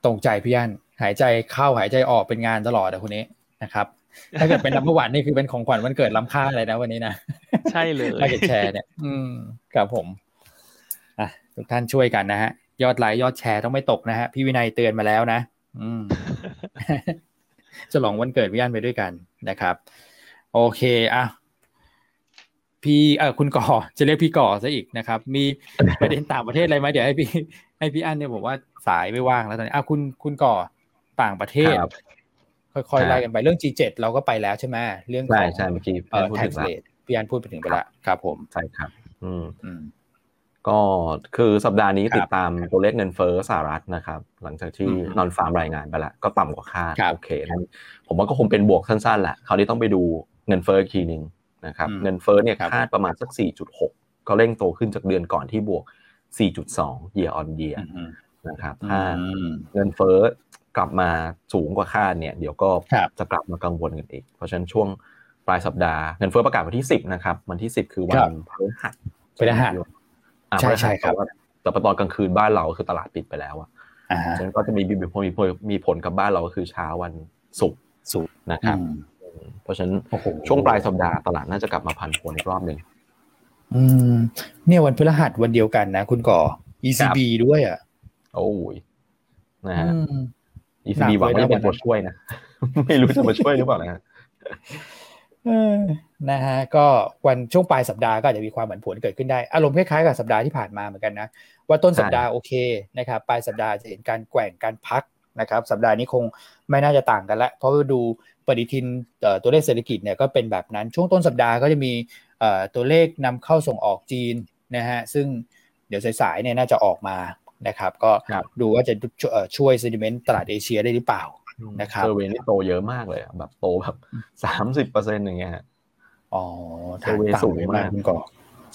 ตรงใจพี่ยันหายใจเข้าหายใจออกเป็นงานตลอดนะคนนี้นะครับ ถ้าเกิดเป็นนัมเบอร์วันนี่คือเป็นของขวัญวันเกิดล้ำค่าเลยนะวันนี้นะ
ใช่เลย
มาเก็ตแชร์เนี่ย อืมครับผมอะทุกท่านช่วยกันนะฮะ ยอดไลค์ยอดแชร์ต้องไม่ตกนะฮะ พี่วินัยเตือนมาแล้วนะ อืมฉลองวันเกิดพี่อันไปด้วยกันนะครับ โอเคอะพี่เออคุณก่อจะเรียกพี่ก่อซะอีกนะครับ มีประเด็นต่างประเทศอะไรไหมเดี๋ยวให้พี่ ให้พี่อันเนี่ยบอกว่าสายไม่ว่างแล้วตอนนี้อะคุณคุณก่อต่างประเทศ ค่อยๆไล่กันไปเรื่อง G7 เราก็ไปแล้วใช่ไหมเรื่อง
ใช่ใช่เมื่อกี้
เอ่อ tax rate พี่อันพูดไปถึงไปแล้วครับผม
ใช่ครับ อืมอืม ก็คือสัปดาห์นี้ติดตามตัวเลขเงินเฟ้อสหรัฐนะครับ หลังจากที่นอนฟาร์มรายงานไปแล้วก็ต่ำกว่าคาดโอเคผมว่าก็คงเป็นบวกสั้นๆแหละคราวนี้ต้องไปดูเงินเฟ้อทีหนึ่งนะครับเงินเฟ้อเนี่ยคาดประมาณสัก 4.6 ก็เร่งโตขึ้นจากเดือนก่อนที่บวก 4.2 year on year นะครับถ้าเงินเฟ้อกลับมาสูงกว่าคาดเนี่ย เดี๋ยวก็จะกลับมากังวลกันอีก เพราะฉะนั้นช่วงปลายสัปดาห์เงินเฟ้อประกาศวันที่ 10 นะครับ วันที่ 10 คือวันพฤหัส
พฤหัส
ใช่ใช่ครับแต่ตอนกลางคืนบ้านเราคือตลาดปิดไปแล้วอะฉะนั้นก็จะมีมีผลมีผลกับบ้านเราก็คือเช้าวันศุกร์
ศุกร์
นะครับ เพราะฉะนั้นช่วงปลายสัปดาห์ตลาดน่าจะกลับมาพันผลอีกรอบหนึ่ง
อืม เนี่ยวันพฤหัสวันเดียวกันนะคุณก่อ ECB ด้วยอะ
โอ้ยนะฮะ ECB หวังว่าจะเป็นตัวช่วยนะ ไม่รู้จะมาช่วยหรือเปล่านะ
นะฮะก็วันช่วงปลายสัปดาห์ก็อาจจะมีความเหมือนผลเกิดขึ้นได้ อารมณ์คล้ายๆกับสัปดาห์ที่ผ่านมาเหมือนกันนะ ว่าต้นสัปดาห์โอเคนะครับปลายสัปดาห์จะเห็นการแกว่งการพักนะครับสัปดาห์นี้คงไม่น่าจะต่างกันละเพราะว่าดูปฏิทินตัวเลขเศรษฐกิจเนี่ยก็เป็นแบบนั้นช่วงต้นสัปดาห์ก็จะมีตัวเลขนำเข้าส่งออกจีนนะฮะซึ่งเดี๋ยวสายๆเนี่ยน่าจะออกมานะครับก็ดูว่าจะช่วย sentiment ตลาดเอเชียได้หรือเปล่านะครับ
survey นี่โตเยอะมากเลยแบบโตแบบสามสิบเปอร์เซ็นต์อย่างเงี้ย
อ๋อ
survey สูงมาก
ก่อน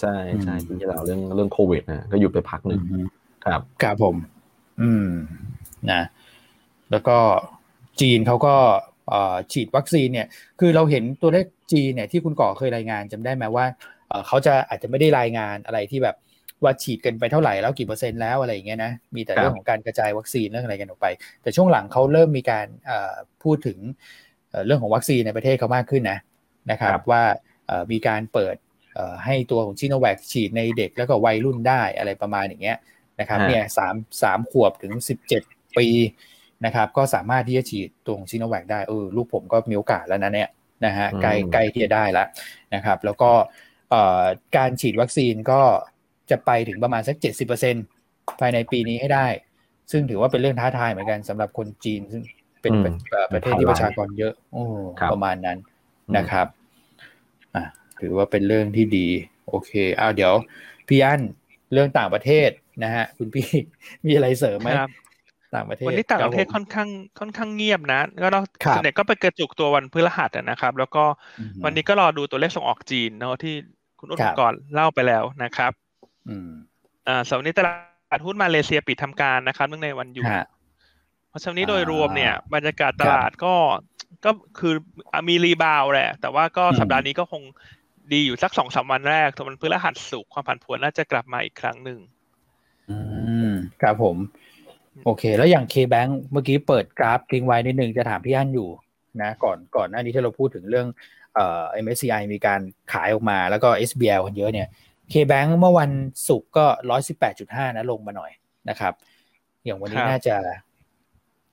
ใช่ใช่ที่เราเรื่องเรื่องโควิดนะก็หยุดไปพักหนึ่งครับ
ครับผม อืมนะแล้วก็จีนเขาก็ฉีดวัคซีนเนี่ย คือเราเห็นตัวเลขจีนเนี่ยที่คุณก่อเคยรายงานจำได้ไหมว่าเขาจะอาจจะไม่ได้รายงานอะไรที่แบบว่าฉีดกันไปเท่าไหร่แล้วกี่เปอร์เซ็นต์แล้วอะไรอย่างเงี้ยนะมีแต่เรื่องของการกระจายวัคซีนเรื่องอะไรกันออกไป แต่ช่วงหลังเขาเริ่มมีการพูดถึงเรื่องของวัคซีนในประเทศเขามากขึ้นนะ นะครับ ว่ามีการเปิดให้ตัวของชิโนแวคฉีดในเด็กแล้วก็วัยรุ่นได้อะไรประมาณอย่างเงี้ยนะครับเนี่ยสามสามขวบถึงสิบเจ็ดปีนะครับก็สามารถที่จะฉีดตัวของชิโนแวคได้เออลูกผมก็มีโอกาสแล้วนะเนี่ยนะฮะใกล้ใกล้ที่จะได้แล้วนะครับแล้วก็การฉีดวัคซีนก็จะไปถึงประมาณสักเจ็ดสิบเปอร์เซ็นภายในปีนี้ให้ได้ ซึ่งถือว่าเป็นเรื่องท้าทายเหมือนกันสำหรับคนจีนซึ่งเป็นประเทศที่ประชากรเยอะโอ้ประมาณนั้น นะครับอะถือว่าเป็นเรื่องที่ดี โอเคเอาเดี๋ยวพี่อันเรื่องต่างประเทศนะฮะคุณพี่มีอะไรเสริมไหมต่างประเทศ
วันนี้ต่างประเทศค่อนข้างค่อนข้างเงียบนะก็เราส่วนใหญ่ก็ไปกระจุกตัววันพฤหัสนะครับ แล้วก็วันนี้ก็รอดูตัวเลขส่งออกจีนเนาะที่คุณอุ้นก่อนเล่าไปแล้วนะครับอ่าสวันนี้ตลาดหุ้นมาเลเซียปิดทำการนะครับเนื่องในวันหยุดเพราะฉะนั้นโดยรวมเนี่ยบรรยากาศตลาดก็ ก็คือมีรีบาวแหละ แต่ว่าก็สัปดาห์นี้ก็คงดีอยู่สักสองสามวันแรกแต่มันเพื่อรหัสสุกความผันผวนน่าจะกลับมาอีกครั้งหนึ่ง
อืมครับผม โอเค แล้วอย่าง K-Bank เมื่อกี้เปิดกราฟทิ้งไว้นิดนึงจะถามพี่อันอยู่นะก่อนก่อนหน้านี้ที่เราพูดถึงเรื่องเอ่อ MSCI มีการขายออกมาแล้วก็ SBL คนเยอะเนี่ย K-Bank เมื่อวันศุกร์ก็ร้อยสิบแปดจุดห้านะลงมาหน่อยนะครับ อย่างวันนี้น่าจะ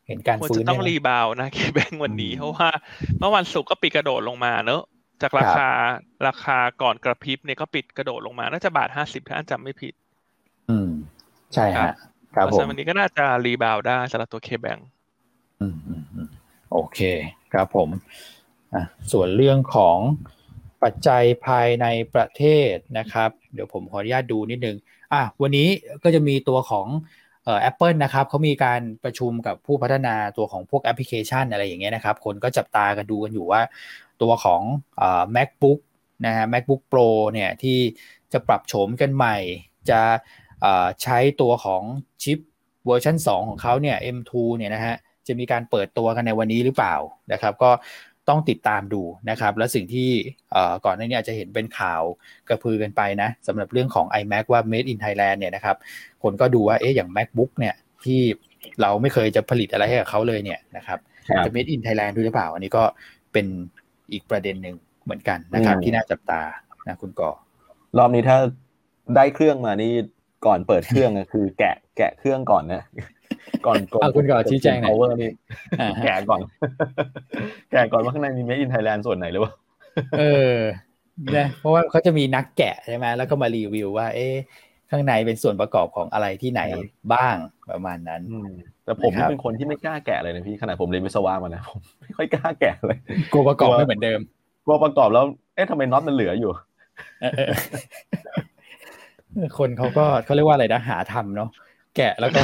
เห็นการฟื้น
ต้อง rebound นะ K-Bank วันนี้เพราะว่า เมื่อวันศุกร์ก็ปิดกระโดดลงมาเนอะจากราคาราคาก่อนกระพริบเนี่ยก็ปิดกระโดดลงมา น่าจะบาทห้าสิบถ้าจำไม่ผิด
อืม ใช่ฮะครับผม
วันนี้ก็น่าจะ rebound ได้สำหรับตัว K-Bank
อืมโอเคครับผมอะส่วนเรื่องของปัจจัยภายในประเทศนะครับ เดี๋ยวผมขออนุญาตดูนิดนึงอะวันนี้ก็จะมีตัวของ เอ่อ Apple นะครับเขามีการประชุมกับผู้พัฒนาตัวของพวกแอปพลิเคชันอะไรอย่างเงี้ยนะครับ คนก็จับตากันดูกันอยู่ว่า ตัวของอ macbook นะฮะ macbook pro เนี่ยที่จะปรับโฉมกันใหม่ จะใช้ตัวของชิปเวอร์ชัน2 ของเขาเนี่ย M2 เนี่ยนะฮะจะมีการเปิดตัวกันในวันนี้หรือเปล่านะครับ ก็ ต้องติดตามดูนะครับ และสิ่งที่ก่อนหน้านี้อาจจะเห็นเป็นข่าวกระพือกันไปนะสำหรับเรื่องของ iMac ว่า made in Thailand เนี่ยนะครับ คนก็ดูว่าเอ๊ะอย่าง macbook เนี่ยที่เราไม่เคยจะผลิตอะไรให้กับเขาเลยเนี่ยนะครับจะ made in Thailand ด้วยหรือเปล่า อันนี้ก็เป็นอีกประเด็นหนึ่งเหมือนกันนะครับ ที่น่าจับตานะคุณก่อ
รอบนี้ถ้าได้เครื่องมานี่ก่อนเปิดเครื่องก็คือแกะแกะเครื่องก่อนนะ ก่อน
ก่อนคุณก่อชี้แจงหน่อย
นี่แกะก่อน แกะก่อนว่าข้างในมีเมอินไทยแลนด์ส่วนไหนหรือเปล่า
เออเนี่ยเพราะว่าเขาจะมีนักแกะใช่ไหมแล้วก็มารีวิวว่า เอ๊ะข้างในเป็นส่วนประกอบของอะไรที่ไหนบ้างประมาณนั้น
แต่ผมเป็นคนที่ไม่กล้าแกะเลยนะพี่ขนาดผมเรียนวิศวะมานะผมไม่ค่อยกล้าแกะเลย
กลัวประกอบไม่เหมือนเดิม
กลัวประกอบแล้ว เอ๊ะทำไมน็อตมันเหลืออยู่
คนเขาก็เขาเรียกว่าอะไรนะหาทำเนาะ แกะแล้วก็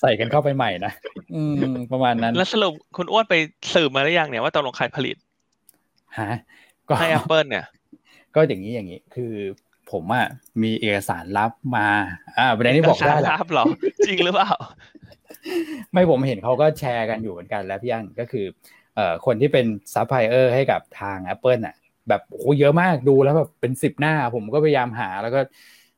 ใส่กันเข้าไปใหม่นะอืม ประมาณนั้น
แล้วสรุปคุณอ้วนไปสืบมาหรือยังเนี่ยว่าตกลงใครผลิต
ฮะก็
ให้ Apple เนี่ย
ก็อย่างนี้อย่างนี้ คือผมอะมีเอกสารลับมา อ่าประเด็นนี้บอกได้แหละ
ลับหรอ จริงหรือเปล่า
ไม่ผมเห็นเขาก็แชร์กันอยู่เหมือนกันแล้วพี่อันก็คือ เอ่อคนที่เป็นซัพพลายเออร์ให้กับทาง Apple อะ แบบโอ้เยอะมากดูแล้วแบบเป็นสิบหน้า ผมก็พยายามหาแล้วก็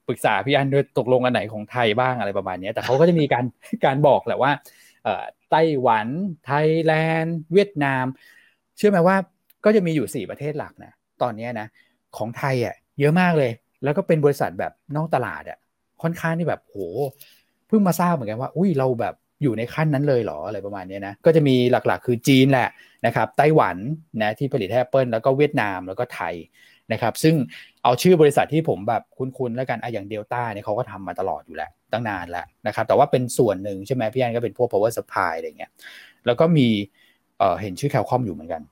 ปรึกษาพี่อันด้วยตกลงอันไหนของไทยบ้างอะไรประมาณนี้แต่เขาก็จะมีการการบอกแหละว่าไต้หวัน ไทยแลนด์ เวียดนาม เชื่อไหมว่าก็จะมีอยู่สี่ประเทศหลักนะตอนนี้นะของไทยอะเยอะมากเลย แล้วก็เป็นบริษัทแบบนอกตลาดอะค่อนข้างที่แบบโหเพิ่งมาทราบเหมือนกันว่า อุ้ยเราแบบอยู่ในขั้นนั้นเลยเหรออะไรประมาณนี้นะก็จะมีหลักๆ คือจีนแหละนะครับไต้หวันนะที่ผลิตให้ Apple แล้วก็เวียดนามแล้วก็ไทย นะครับซึ่งเอาชื่อบริษัทที่ผมแบบคุ้นๆแล้วกันอะอย่างเดลต้าเนี่ยเขาก็ทำมาตลอดอยู่แล้วตั้งนานแล้วนะครับแต่ว่าเป็นส่วนหนึ่งใช่ไหมพี่อันก็เป็นพวก power supply อะไรเงี้ยแล้วก็มีเอ่อเห็นชื่อแคลคอมอยู่เหมือนกัน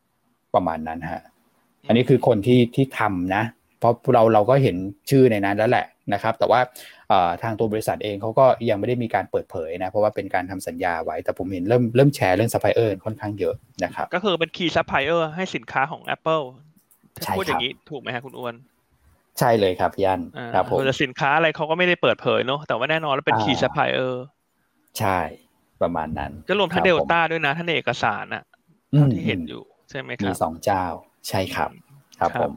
ประมาณนั้นฮะอันนี้คือคนที่ที่ทำนะเพราะเราเราก็เห็นชื่อในนั้นแล้วแหละนะครับ แต่ว่าทางตัวบริษัทเองเขาก็ยังไม่ได้มีการเปิดเผยนะ เพราะว่าเป็นการทำสัญญาไว้ แต่ผมเห็นเริ่มเริ่มแชร์เรื่องซัพพลายเออร์ค่อนข้างเยอะนะครับ
ก็คือเป็น key supplier ให้สินค้าของ Apple พูดอย่างนี้ถูกไหมฮะคุณอ้วน
ใช่เลยครับพี่อันครับผม
แต่สินค้าอะไรเขาก็ไม่ได้เปิดเผยเนาะแต่ว่าแน่นอนแล้วเป็น key supplier
ใช่ประมาณนั้น
ก็รวมทั้งเดลต้าด้วยนะท่านเอกสารอะที่เห็นอยู่ใช่ไหมครับ
มีสองเจ้าใช่ครับ ครับผม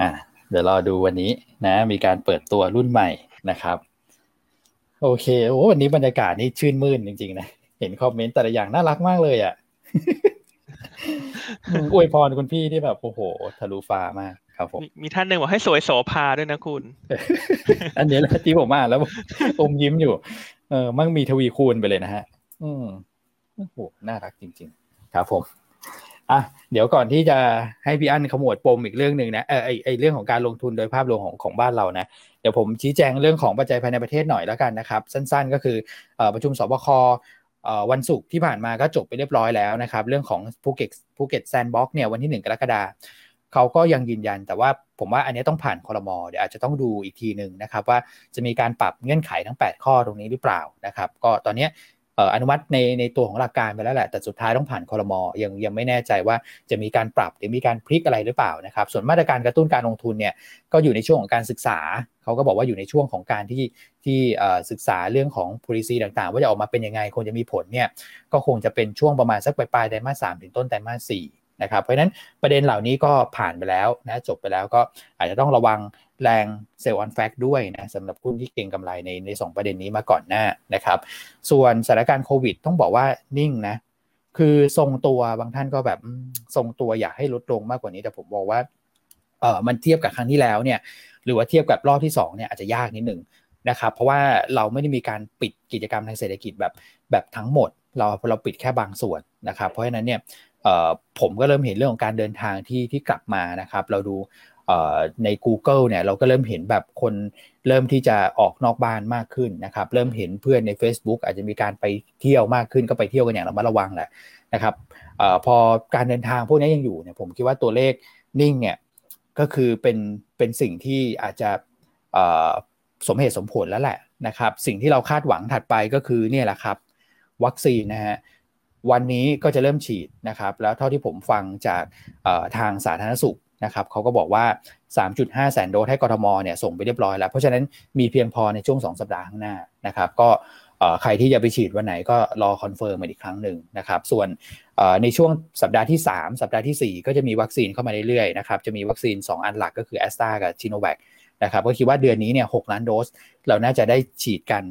อ่าเดี๋ยวรอดูวันนี้นะ มีการเปิดตัวรุ่นใหม่นะครับ โอเคโอ้วันนี้บรรยากาศนี่ชื่นมื่นจริงๆนะ เห็นคอมเมนต์แต่ละอย่างน่ารักมากเลยอะ อวยพรคุณพี่ที่แบบโอ้โหทะลุฟ้ามากครับผม
มีท่านหนึ่งบอกให้สวยโสภาด้วยนะคุณ
อันนี้แหละที่ผมอ่านแล้วอมยิ้มอยู่ เออมั่งมีทวีคูณไปเลยนะฮะ อืมโอ้โหน่ารักจริง ๆ ครับผมอะเดี๋ยวก่อนที่จะให้พี่อันขมวดปมอีกเรื่องหนึ่งนะเออไอไอเรื่องของการลงทุนโดยภาพรวมของของบ้านเรานะเดี๋ยวผมชี้แจงเรื่องของปัจจัยภายในประเทศหน่อยแล้วกันนะครับ สั้นๆ ก็คือประชุมศบค วันศุกร์ที่ผ่านมาก็จบไปเรียบร้อยแล้วนะครับ เรื่องของภูเก็ตภูเก็ต Sandbox เนี่ยวันที่ 1 กรกฎาคมเขาก็ยังยืนยัน แต่ว่าผมว่าอันนี้ต้องผ่านคอรมอเดี๋ยวอาจจะต้องดูอีกทีหนึ่งนะครับ ว่าจะมีการปรับเงื่อนไขทั้ง 8 ข้อตรงนี้หรือเปล่านะครับ ก็ตอนนี้ อนุมัติในในตัวของหลักการไปแล้วแหละ แต่สุดท้ายต้องผ่านคอรมอยังยังไม่แน่ใจว่าจะมีการปรับหรือมีการพลิกอะไรหรือเปล่านะครับส่วนมาตรการกระตุ้นการลงทุนเนี่ยก็อยู่ในช่วงของการศึกษาเขาก็บอกว่าอยู่ในช่วงของการที่ที่ศึกษาเรื่องของ policy ต่างๆ ว่าจะออกมาเป็นยังไงคงจะมีผลเนี่ยก็คงจะเป็นช่วงประมาณสักปลายไตรมาสสามถึงต้นไตรมาสสี่ นะครับเพราะฉะนั้นประเด็นเหล่านี้ก็ผ่านไปแล้วนะจบไปแล้วก็อาจจะต้องระวังแรงเซลล์ออนแฟกด้วยนะสำหรับหุ้นที่เก่งกำไรในในสประเด็นนี้มาก่อนหน้านะครับส่วนสถานการณ์โควิดต้องบอกว่านิ่งนะคือทรงตัวบางท่านก็แบบทรงตัวอยากให้ลดลงมากกว่านี้ แต่ผมบอกว่าเออมันเทียบกับครั้งที่แล้วเนี่ยหรือว่าเทียบกับรอบที่2เนี่ยอาจจะยากนิดหนึ่งนะครับเพราะว่าเราไม่ได้มีการปิดกิจกรรมทางเศรษฐกิจแบบแบบทั้งหมด เราเราปิดแค่บางส่วนนะครับเพราะฉะนั้นเนี่ย ผมก็เริ่มเห็นเรื่องของการเดินทางที่ที่กลับมานะครับ เราดูใน Google เนี่ยเราก็เริ่มเห็นแบบคนเริ่มที่จะออกนอกบ้านมากขึ้นนะครับเริ่มเห็นเพื่อนใน Facebook อาจจะมีการไปเที่ยวมากขึ้นก็ไปเที่ยวกันอย่างระมัดระวังแหละนะครับอพอการเดินทางพวกนี้ยังอยู่เนี่ยผมคิดว่าตัวเลขนิ่งเนี่ยก็คือเป็นเป็นสิ่งที่อาจจะสมเหตุสมผลแล้วแหละนะครับสิ่งที่เราคาดหวังถัดไปก็คือเนี่ยแหละครับ วัคซีนนะฮะ วันนี้ก็จะเริ่มฉีดนะครับ แล้วเท่าที่ผมฟังจากทางสาธารณสุขนะครับเขาก็บอกว่า 3.5 แสนโดสให้กทมเนี่ยส่งไปเรียบร้อยแล้ว เพราะฉะนั้นมีเพียงพอในช่วง 2 สัปดาห์ข้างหน้านะครับ ก็ใครที่จะไปฉีดวันไหนก็รอ confirm มาอีกครั้งหนึ่งนะครับ ส่วนในช่วงสัปดาห์ที่ 3 สัปดาห์ที่ 4 ก็จะมีวัคซีนเข้ามาเรื่อยๆนะครับ จะมีวัคซีน 2 อันหลักก็คือแอสตรากับซิโนแวค นะครับก็คิดว่าเดือนนี้เนี่ย6ล้านโดส เราน่าจะได้ฉีดกัน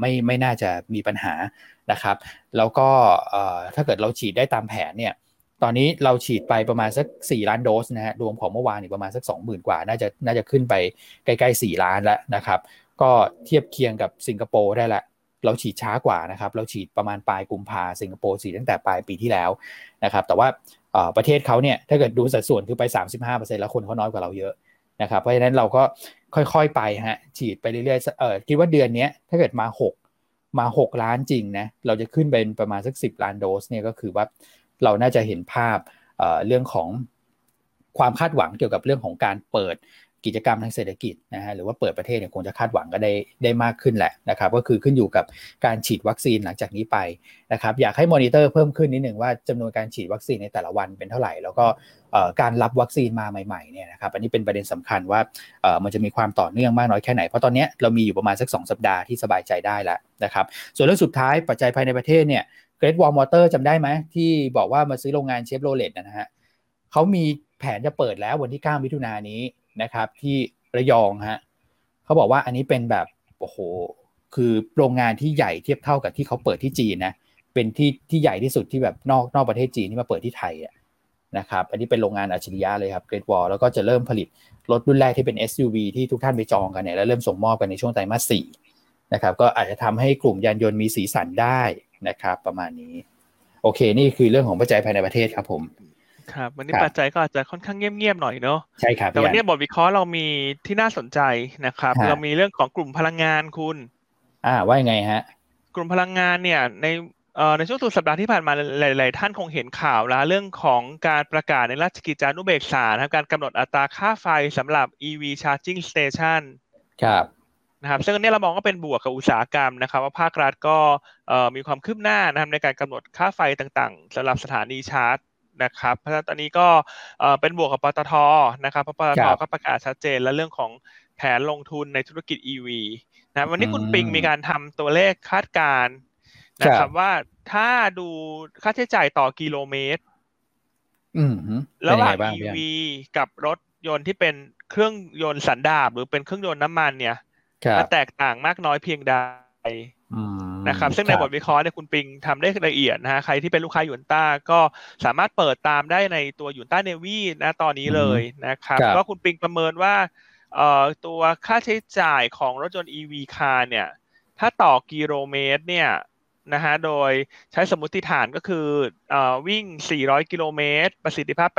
ไม่ไม่น่าจะมีปัญหานะครับ แล้วก็ถ้าเกิดเราฉีดได้ตามแผนเนี่ยตอนนี้เราฉีดไปประมาณสัก 4 ล้านโดสนะฮะรวมของเมื่อวานนี่ประมาณสัก 20,000 กว่า น่าจะน่าจะขึ้นไปใกล้ๆ 4 ล้านแล้วนะครับ ก็เทียบเคียงกับสิงคโปร์ได้ละเราฉีดช้ากว่านะครับ เราฉีดประมาณปลายกุมภาสิงคโปร์ฉีดตั้งแต่ปลายปีที่แล้วนะครับ แต่ว่าประเทศเขาเนี่ยถ้าเกิดดูสัดส่วนคือไป 35%แล้วคนเขาน้อยกว่าเราเยอะ นะครับเพราะฉะนั้นเราก็ค่อยๆไปฮะฉีดไปเรื่อยๆเออคิดว่าเดือนนี้ถ้าเกิดมา 6 มา 6 ล้านจริงนะเราจะขึ้นเป็นประมาณสัก 10 ล้านโดสเนี่ยก็คือว่าเราน่าจะเห็นภาพเรื่องของความคาดหวังเกี่ยวกับเรื่องของการเปิด กิจกรรมทางเศรษฐกิจนะฮะหรือว่าเปิดประเทศเนี่ยคงจะคาดหวังก็ได้ได้มากขึ้นแหละนะครับก็คือขึ้นอยู่กับการฉีดวัคซีนหลังจากนี้ไปนะครับอยากให้มอนิเตอร์เพิ่มขึ้นนิดหนึ่งว่าจำนวนการฉีดวัคซีนในแต่ละวันเป็นเท่าไหร่ แล้วก็การรับวัคซีนมาใหม่ๆเนี่ยนะครับอันนี้เป็นประเด็นสำคัญว่ามันจะมีความต่อเนื่องมากน้อยแค่ไหน เพราะตอนนี้เรามีอยู่ประมาณสัก 2 สัปดาห์ที่สบายใจได้แล้วนะครับส่วนเรื่องสุดท้ายปัจจัยภายในประเทศเนี่ย Great Wall Motor จำได้ไหมที่บอกว่ามาซื้อโรงงานเชฟโรเลตนะฮะเขามีแผนจะเปิดแล้ววันที่ 9 มิถุนายนนี้ นะครับที่ระยองฮะเขาบอกว่าอันนี้เป็นแบบโอ้โหคือโรงงานที่ใหญ่เทียบเท่ากับที่เขาเปิดที่จีนนะเป็นที่ที่ใหญ่ที่สุดที่แบบนอกนอกประเทศจีนที่มาเปิดที่ไทยอะนะครับอันนี้เป็นโรงงานอัจฉริยะเลยครับเกรดวอลแล้วก็จะเริ่มผลิตรถรุ่นแรกที่เป็น SUV ที่ทุกท่านไปจองกันเนี่ยแล้วเริ่มส่งมอบกันในช่วงไตรมาสสี่นะครับก็อาจจะทำให้กลุ่มยานยนต์มีสีสันได้นะครับประมาณนี้ โอเคนี่คือเรื่องของปัจจัยภายในประเทศครับผม
ครับวันนี้ปัจจัยก็อาจจะค่อนข้างเงียบๆหน่อยเนาะ
ใช่ครับ
แต่วันนี้บทวิเคราะห์เรามีที่น่าสนใจนะครับ เรามีเรื่องของกลุ่มพลังงานคุณ
อ่าว่ายังไงฮะ
กลุ่มพลังงานเนี่ยในเอ่อในช่วงสุดสัปดาห์ที่ผ่านมาหลาย ๆ ท่านคงเห็นข่าวแล้วเรื่องของการประกาศในราชกิจจานุเบกษานะครับการกำหนดอัตราค่าไฟสำหรับ EV charging station
ครับ
นะครับซึ่งอันนี้เรามองก็เป็นบวกกับอุตสาหกรรมนะครับ ว่าภาครัฐก็มีความคืบหน้านะครับในการกำหนดค่าไฟต่างๆสำหรับสถานีชาร์จ นะครับ เพราะฉะนั้นตอนนี้ก็เป็นบวกกับปตทนะครับเพราะปตทก็ประกาศชัดเจนและเรื่องของแผนลงทุนในธุรกิจ EV นะวันนี้คุณปิงมีการทำตัวเลขคาดการณ์นะครับว่าถ้าดูค่าใช้จ่ายต่อกิโลเมตรระหว่าง EV กับรถยนต์ที่เป็นเครื่องยนต์สันดาปหรือเป็นเครื่องยนต์น้ำมันเนี่ยมันแตกต่างมากน้อยเพียงใด นะครับซึ่งในบทวิเคราะห์เนี่ยคุณปิงทำได้ละเอียดนะฮะใครที่เป็นลูกค้ายูนต้าก็สามารถเปิดตามได้ในตัวยูนต้าเนวีนะตอนนี้เลยนะครับก็คุณปิงประเมินว่าเอ่อตัวค่าใช้จ่ายของรถยนต์ EV คาร์เนี่ย ถ้าต่อกิโลเมตรเนี่ยนะฮะโดยใช้สมมติฐานก็คือเอ่อวิ่ง 400 กิโลเมตร ประสิทธิภาพ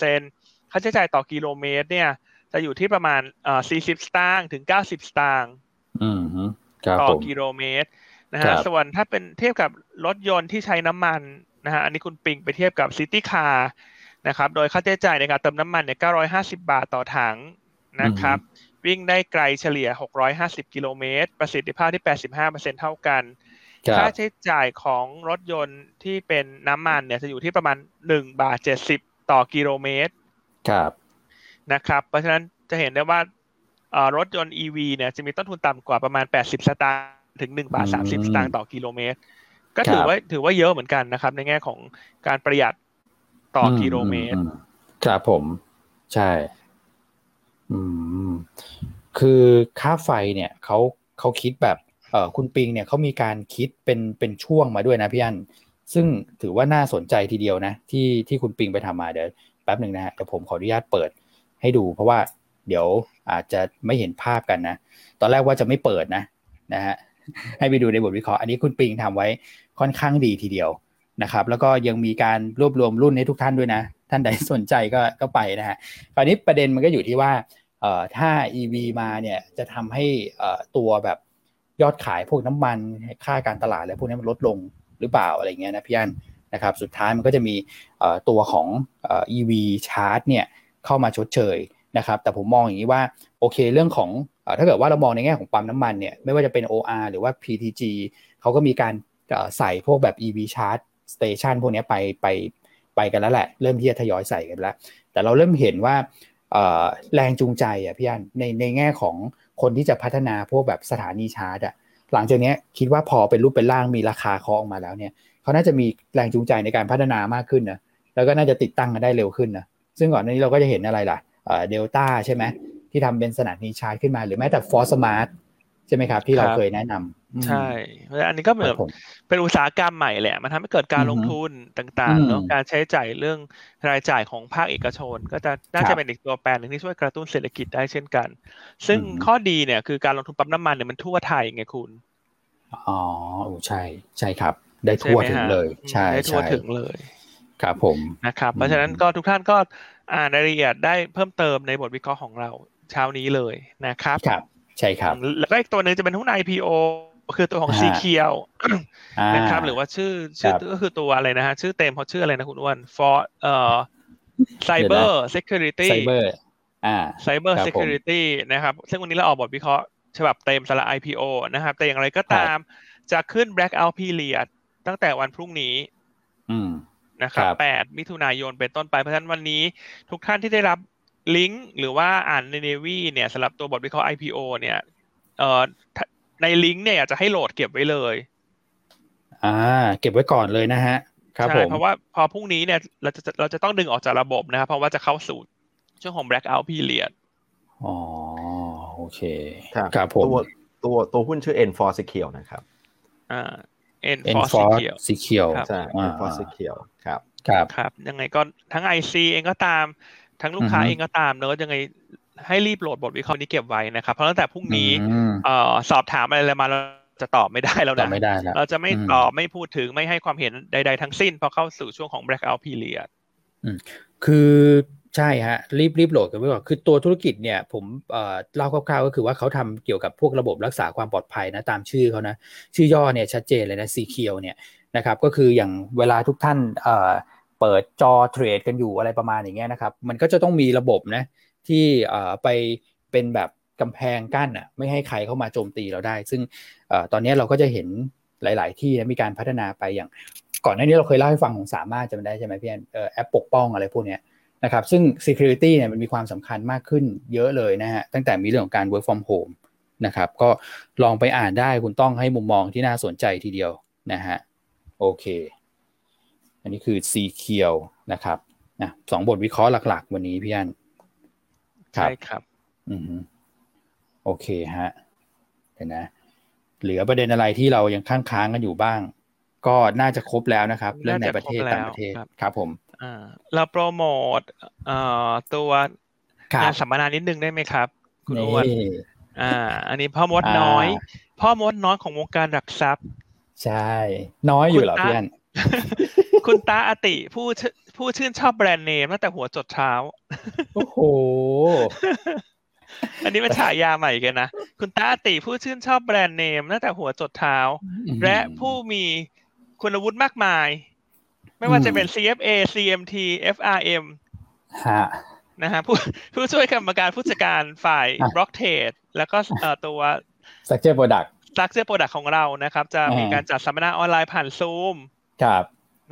85%ค่าใช้จ่ายต่อกิโลเมตรเนี่ย จะอยู่ที่ประมาณเอ่อ40 สตางค์ถึง 90 สตางค์ ต่อกิโลเมตรนะฮะส่วนถ้าเป็นเทียบกับรถยนต์ที่ใช้น้ำมันนะฮะอันนี้คุณปิ๊งไปเทียบกับ city car นะครับโดยค่าใช้จ่ายในการเติมน้ำมันเนี่ย950 บาทต่อถังนะครับวิ่งได้ไกลเฉลี่ย 650 กิโลเมตร ประสิทธิภาพที่ 85%เท่ากัน ค่าใช้จ่ายของรถยนต์ที่เป็นน้ำมันเนี่ยจะอยู่ที่ประมาณ 1 บาท 70 ต่อกิโลเมตร
ครับ
นะครับ เพราะฉะนั้นจะเห็นได้ว่า รถยนต์ EV เนี่ยจะมีต้นทุนต่ำกว่าประมาณ 80 สตางค์์ถึง1บาท30 สตางค์ต่อกิโลเมตร ก็ถือว่าถือว่าเยอะเหมือนกันนะครับ ในแง่ของการประหยัดต่อกิโลเมตร
ครับผม ใช่ อืม คือค่าไฟเนี่ยเขาเขาคิดแบบเออคุณปิงเนี่ยเขามีการคิดเป็นเป็นช่วงมาด้วยนะพี่อันซึ่งถือว่าน่าสนใจทีเดียวนะ ที่ที่คุณปิงไปทำมาเดี๋ยวแป๊บหนึ่งนะฮะเดี๋ยวผมขออนุญาตเปิดให้ดู เพราะว่า เดี๋ยวอาจจะไม่เห็นภาพกันนะ ตอนแรกว่าจะไม่เปิดนะนะฮะให้ไปดูในบทวิเคราะห์อันนี้คุณปิงทำไว้ค่อนข้างดีทีเดียวนะครับ แล้วก็ยังมีการรวบรวมรุ่นให้ทุกท่านด้วยนะ ท่านใดสนใจก็ก็ไปนะฮะคราวนี้ประเด็นมันก็อยู่ที่ว่าเอ่อถ้า EV มาเนี่ยจะทำให้เอ่อตัวแบบยอดขายพวกน้ำมันค่าการตลาดอะไรพวกนี้มันลดลงหรือเปล่าอะไรเงี้ยนะพี่อันนะครับ สุดท้ายมันก็จะมีตัวของอ่อ EV ชาร์จเนี่ยเข้ามาชดเชย นะครับแต่ผมมองอย่างนี้ว่าโอเคเรื่องของถ้าเกิดว่าเรามองในแง่ของปั๊มน้ำมันเนี่ยไม่ว่าจะเป็น OR หรือว่า PTG เขาก็มีการใส่พวกแบบ EV charge station พวกนี้ไปไปไปกันแล้วแหละ เริ่มที่จะทยอยใส่กันแล้ว แต่เราเริ่มเห็นว่าแรงจูงใจอะพี่อันในในแง่ของคนที่จะพัฒนาพวกแบบสถานีชาร์จอะหลังจากนี้คิดว่าพอเป็นรูปเป็นร่างมีราคาเคาะออกมาแล้วเนี่ยเขาน่าจะมีแรงจูงใจในการพัฒนามากขึ้นนะแล้วก็น่าจะติดตั้งกันได้เร็วขึ้นนะซึ่งก่อนหน้านี้เราก็จะเห็นอะไรล่ะ เดลต้าใช่ไหมที่ทำเป็นสถานีชาร์จขึ้นมา หรือแม้แต่ Forth Smart ใช่ไหมครับ ที่เราเคยแนะนำ
ใช่อันนี้ก็เหมือนเป็นอุตสาหกรรมใหม่แหละ มันทำให้เกิดการลงทุนต่างๆแล้วการใช้จ่ายเรื่องรายจ่ายของภาคเอกชน ก็จะน่าจะเป็นอีกตัวแปรหนึ่งที่ช่วยกระตุ้นเศรษฐกิจได้เช่นกัน ซึ่งข้อดีเนี่ยคือการลงทุนปั๊มน้ำมันเนี่ยมันทั่วไทยไงคุณ
อ๋อใช่ใช่ครับ ได้ทั่วถึงเลย ใช่
ได้ทั่วถึงเลย
ครับผม
นะครับ เพราะฉะนั้นก็ทุกท่านก็ อ่านรายละเอียดได้เพิ่มเติมในบทวิเคราะห์ของเราเช้านี้เลยนะครับ
ครับ ใช่ครับ
แล้วก็อีกตัวหนึ่งจะเป็นหุ้น IPO คือตัวของซีเคียวนะครับ หรือว่าชื่อชื่อก็คือตัวอะไรนะฮะ ชื่อเต็มเขาชื่ออะไรนะคุณอ้วน for เอ่อ cyber security
ไซเบอร์
Cyber Security นะครับ ซึ่งวันนี้เราออกบทวิเคราะห์ฉบับเต็มสำหรับ IPO นะครับ แต่อย่างไรก็ตามจะขึ้น blackout period ตั้งแต่วันพรุ่งนี้ นะครับ8มิถุนายนเป็นต้นไป เพราะฉะนั้นวันนี้ทุกท่านที่ได้รับลิงก์หรือว่าอ่านในเนวีเนี่ยสำหรับตัวบทวิเคราะห์ IPO เนี่ยเอ่อในลิงก์เนี่ยอยากจะให้โหลดเก็บไว้เลย
อ่า เก็บไว้ก่อนเลยนะฮะ ครับผม
เพราะว่าพอพรุ่งนี้เนี่ยเราจะเราจะต้องดึงออกจากระบบนะครับเพราะว่าจะเข้าสู่ช่วงของ blackout period
อ๋อโอเค
ครับผมตัวตัวตัวหุ้นชื่อ N for Secure นะครับ
อ่า
N for Secure
ใช่ N for Secure ครับ
ครับ
ครับ ยังไงก็ทั้ง IC เองก็ตาม ทั้งลูกค้าเองก็ตามเนอะยังไงให้รีบโหลดบทวิเคราะห์นี้เก็บไว้นะครับ เพราะตั้งแต่พรุ่งนี้เอ่อสอบถามอะไรมาเราจะตอบไม่ได้แล้วนะ
ไม่ได้แล้ว
เราจะไม่ตอบไม่พูดถึงไม่ให้ความเห็นใด ๆ ทั้งสิ้นพอเข้าสู่ช่วงของ blackout period
คือ ใช่ฮะรีบรีบโหลดกันไว้ก่อนคือตัวธุรกิจเนี่ยผมเล่าคร่าวๆก็คือว่าเขาทำเกี่ยวกับพวกระบบรักษาความปลอดภัยนะตามชื่อเขานะชื่อย่อเนี่ยชัดเจนเลยนะซีเคียวเนี่ยนะครับก็คืออย่างเวลาทุกท่านเปิดจอเทรดกันอยู่อะไรประมาณอย่างเงี้ยนะครับมันก็จะต้องมีระบบนะที่ไปเป็นแบบกำแพงกั้นอะไม่ให้ใครเข้ามาโจมตีเราได้ ซึ่งตอนนี้เราก็จะเห็นหลาย ๆ ที่นะมีการพัฒนาไปอย่าง ก่อนหน้านี้เราเคยเล่าให้ฟังของสามารถจำได้ใช่ไหมพี่แอนแอปปกป้องอะไรพวกเนี้ย นะครับซึ่ง security เนี่ยมันมีความสำคัญมากขึ้นเยอะเลยนะฮะตั้งแต่มีเรื่องของการ work from home นะครับก็ลองไปอ่านได้คุณต้องให้มุมมองที่น่าสนใจทีเดียวนะฮะโอเค อันนี้คือ C เคียวนะครับนะสองบทวิเคราะห์หลัก ๆ วันนี้พี่อัน
ใช่ครับ
อืมโอเคฮะเห็นนะ เหลือประเด็นอะไรที่เรายังค้างค้างกันอยู่บ้าง ก็น่าจะครบแล้วนะครับ เรื่องในประเทศต่างประเทศครับผม
อ่า เราโปรโมทเอ่อตัวงานสัมมนานิดนึงได้ไหมครับ คุณอ้วนอ่า อันนี้พ่อมดน้อย พ่อมดน้อยของวงการหลักทรัพย์
ใช่ น้อยอยู่เหรอพี่อัน
คุณตาอติผู้ผู้ชื่นชอบแบรนด์เนมตั้งแต่หัวจดเท้า
โอ้โห
อันนี้เป็นฉายาใหม่กันนะ คุณตาติผู้ชื่นชอบแบรนด์เนมตั้งแต่หัวจดเท้า และผู้มีคุณวุฒิมากมาย ไม่ว่าจะเป็น CFA CMT FRM
ฮะ
นะฮะผู้ผู้ช่วยกรรมการผู้จัดการฝ่ายบล็อกเทรดแล้วก็ตัว
Structure Product
Structure Product ของเรานะครับ จะมีการจัดสัมมนาออนไลน์ผ่านซูม
ครับ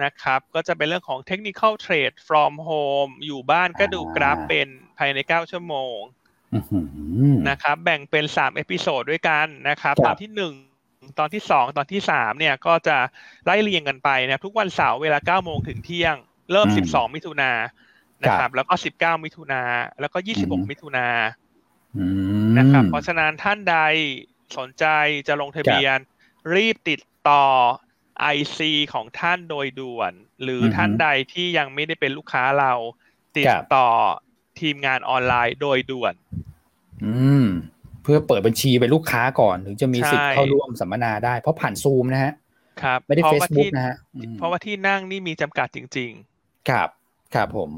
นะครับ ก็จะเป็นเรื่องของ Technical Trade from Home อยู่บ้านก็ดูกราฟเป็นภายใน 9 ชั่วโมงนะครับ แบ่งเป็นสาม episode ด้วยกันนะครับตอนที่หนึ่ง ตอนที่สองตอนที่สามเนี่ยก็จะไล่เรียงกันไปนะทุกวันเสาร์เวลาเก้าโมงถึงเที่ยง เริ่มสิบสองมิถุนานะครับ แล้วก็สิบเก้ามิถุนาแล้วก็ยี่สิบหกมิถุนานะครับ เพราะฉะนั้นท่านใดสนใจจะลงทะเบียน รีบติดต่อ IC ของท่านโดยด่วน หรือท่านใดที่ยังไม่ได้เป็นลูกค้าเรา ติดต่อทีมงานออนไลน์โดยด่วน
อืม เพื่อเปิดบัญชีเป็นลูกค้าก่อนถึงจะมีสิทธิ์เข้าร่วมสัมมนาได้เพราะผ่านซูมนะฮะ
ครับ
ไม่ได้เฟซบุ๊กนะฮะ
เพราะว่าที่นั่งนี่มีจำกัดจริง
ๆ ครับครับผม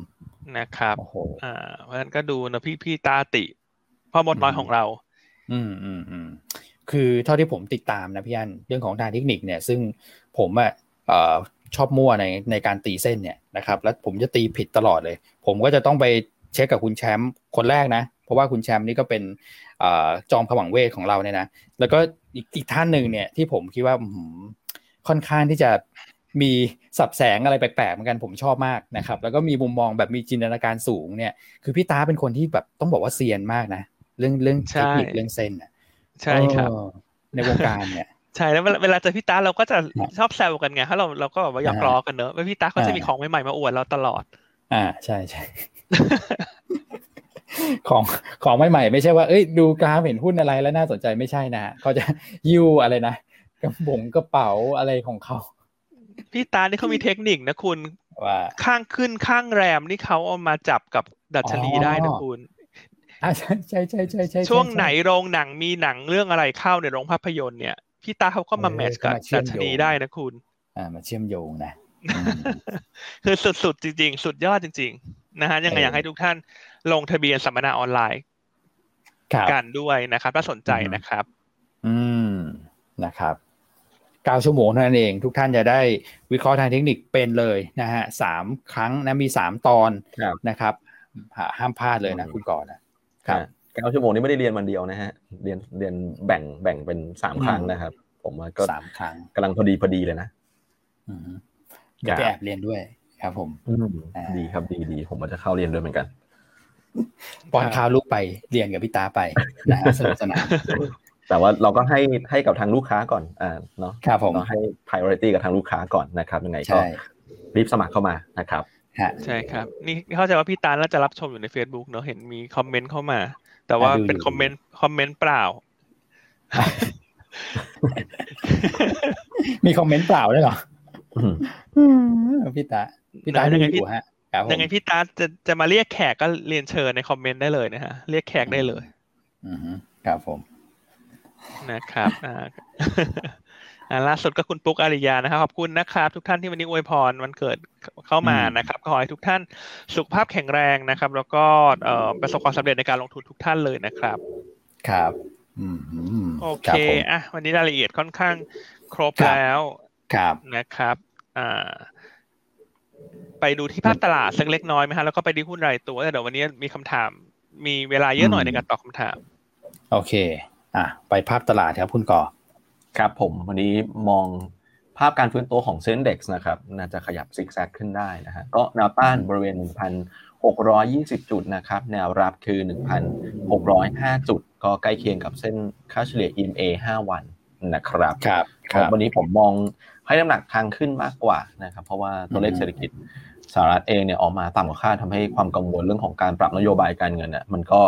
นะครับโอ้โหอ่าเพราะฉะนั้นก็ดูนะพี่พี่ตาติพ่อมดน้อยของเรา
อืมอืมอืมคือเท่าที่ผมติดตามนะพี่อันเรื่องของทางเทคนิคเนี่ย ซึ่งผมอะชอบมั่วในในการตีเส้นเนี่ยนะครับ แล้วผมจะตีผิดตลอดเลย ผมก็จะต้องไปเช็คกับคุณแชมป์คนแรกนะ เพราะว่าคุณแชมป์นี่ก็เป็นจอมผวังเวทของเราเนี่ยนะแล้วก็อีกอีกท่านหนึ่งเนี่ยที่ผมคิดว่าค่อนข้างที่จะมีสับแสงอะไรแปลกๆเหมือนกันผมชอบมากนะครับ แล้วก็มีมุมมองแบบมีจินตนาการสูงเนี่ย คือพี่ตาเป็นคนที่แบบต้องบอกว่าเซียนมากนะ เรื่องเรื่องเทคนิคเรื่องเส้น
ใช่ครับ
ในวงการเนี่ย
ใช่แล้วเวลาเจอพี่ตาเราก็จะชอบแซวกันไงถ้าเราเราก็แบบว่าอยากล้อกันเนอะว่าพี่ตาเขาจะมีของใหม่ๆมาอวดเราตลอด
อ่าใช่ใช่ ของของใหม่ๆไม่ใช่ว่า เอ้ยดูกราฟเห็นหุ้นอะไรแล้วน่าสนใจไม่ใช่นะเขาจะยิ้วอะไรนะกระบงกระเป๋าอะไรของเขา
พี่ตานี่เขามีเทคนิคนะคุณ
ว่า
ข้างขึ้นข้างแรมนี่เขาเอามาจับกับดัชนีได้นะคุณ
ใช่ใช่ใช่ใช่ใช่
ช่วงไหนโรงหนังมีหนังเรื่องอะไรเข้าในโรงภาพยนตร์เนี่ยพี่ตาเขาก็มาแมทช์กับดัชนีได้นะคุณ
อ่ามาเชื่อมโยงนะ
คือสุดๆจริง ๆ สุดยอดจริง ๆ นะฮะยังไงอยากให้ทุกท่านลงทะเบียนสัมมนาออนไลน์กันด้วยนะครับถ้าสนใจนะครับ
อืมนะครับเก้าชั่วโมงนั่นเอง ทุกท่านจะได้วิเคราะห์ทางเทคนิคเป็นเลยนะฮะสามครั้งนะมีสามตอนนะครับห้ามพลาดเลยนะคุณก่อนนะครับ
เก้าชั่วโมงนี้ไม่ได้เรียนวันเดียวนะฮะเรียนเรียนแบ่งแบ่งเป็นสามครั้งนะครับ ผมว่าก็
สามครั้ง
กำลังพอดีพอดีเลยนะ
เดี๋ยวไปแอบเรียนด้วย ครับ ผม
ดีครับดีดีผมว่าจะเข้าเรียนด้วยเหมือนกัน
ป้อนข้าวลูกไปเรียนกับพี่ตาไปนะสนุกสนาน
แต่ว่าเราก็ให้ให้กับทางลูกค้าก่อนอ่าเนาะ
ครับผม
เราให้ priority กับทางลูกค้าก่อนนะครับยังไงก็รีบสมัครเข้ามานะครับ
ใช่ครับ นี่เข้าใจว่าพี่ตาน่าจะรับชมอยู่ใน Facebook เนอะเห็นมีคอมเมนต์เข้ามา แต่ว่าเป็นคอมเมนต์คอมเมนต์เปล่า
มีคอมเมนต์เปล่าด้วยเหรอพี่ตา พี่ตา
ยังไงพี่ยังไงพี่ตาจะจะมาเรียกแขกก็เรียนเชิญในคอมเมนต์ได้เลยนะฮะ เรียกแขกได้เลย
อืมครับผม
นะครับอ่าล่าสุดก็คุณปุ๊กอาริยานะครับขอบคุณนะครับ ทุกท่านที่วันนี้อวยพรวันเกิดเข้ามานะครับขอให้ทุกท่านสุขภาพแข็งแรงนะครับ แล้วก็ประสบความสำเร็จในการลงทุนทุกท่านเลยนะครับ
ครับ
โอเคอะวันนี้รายละเอียดค่อนข้างครบแล้ว
ครับ
นะครับ อ่า ไปดูที่ภาคตลาดสักเล็กน้อยไหมฮะแล้วก็ไปดีหุ้นรายตัวแต่เดี๋ยววันนี้มีคำถาม มีเวลาเยอะหน่อยในการตอบคาถาม
โอเค อะไปภาพตลาดครับคุณก่อ
ครับผมวันนี้มองภาพการฟื้นตัวของเซ็นเด็กซ์นะครับน่าจะขยับซิกแซกขึ้นได้นะฮะก็แนวต้านบริเวณ 1,620 จุดนะครับแนวรับคือ 1,605 จุด ก็ใกล้เคียงกับเส้นค่าเฉลี่ย EMA 5 วันนะครับ
ครับ
วันนี้ผมมอง ให้น้ำหนักทางขึ้นมากกว่านะครับเพราะว่าตัวเลขเศรษฐกิจสหรัฐเองเนี่ยออกมาต่ำกว่าคาดทำให้ความกังวลเรื่องของการปรับนโยบายการเงินเนี่ยมันก็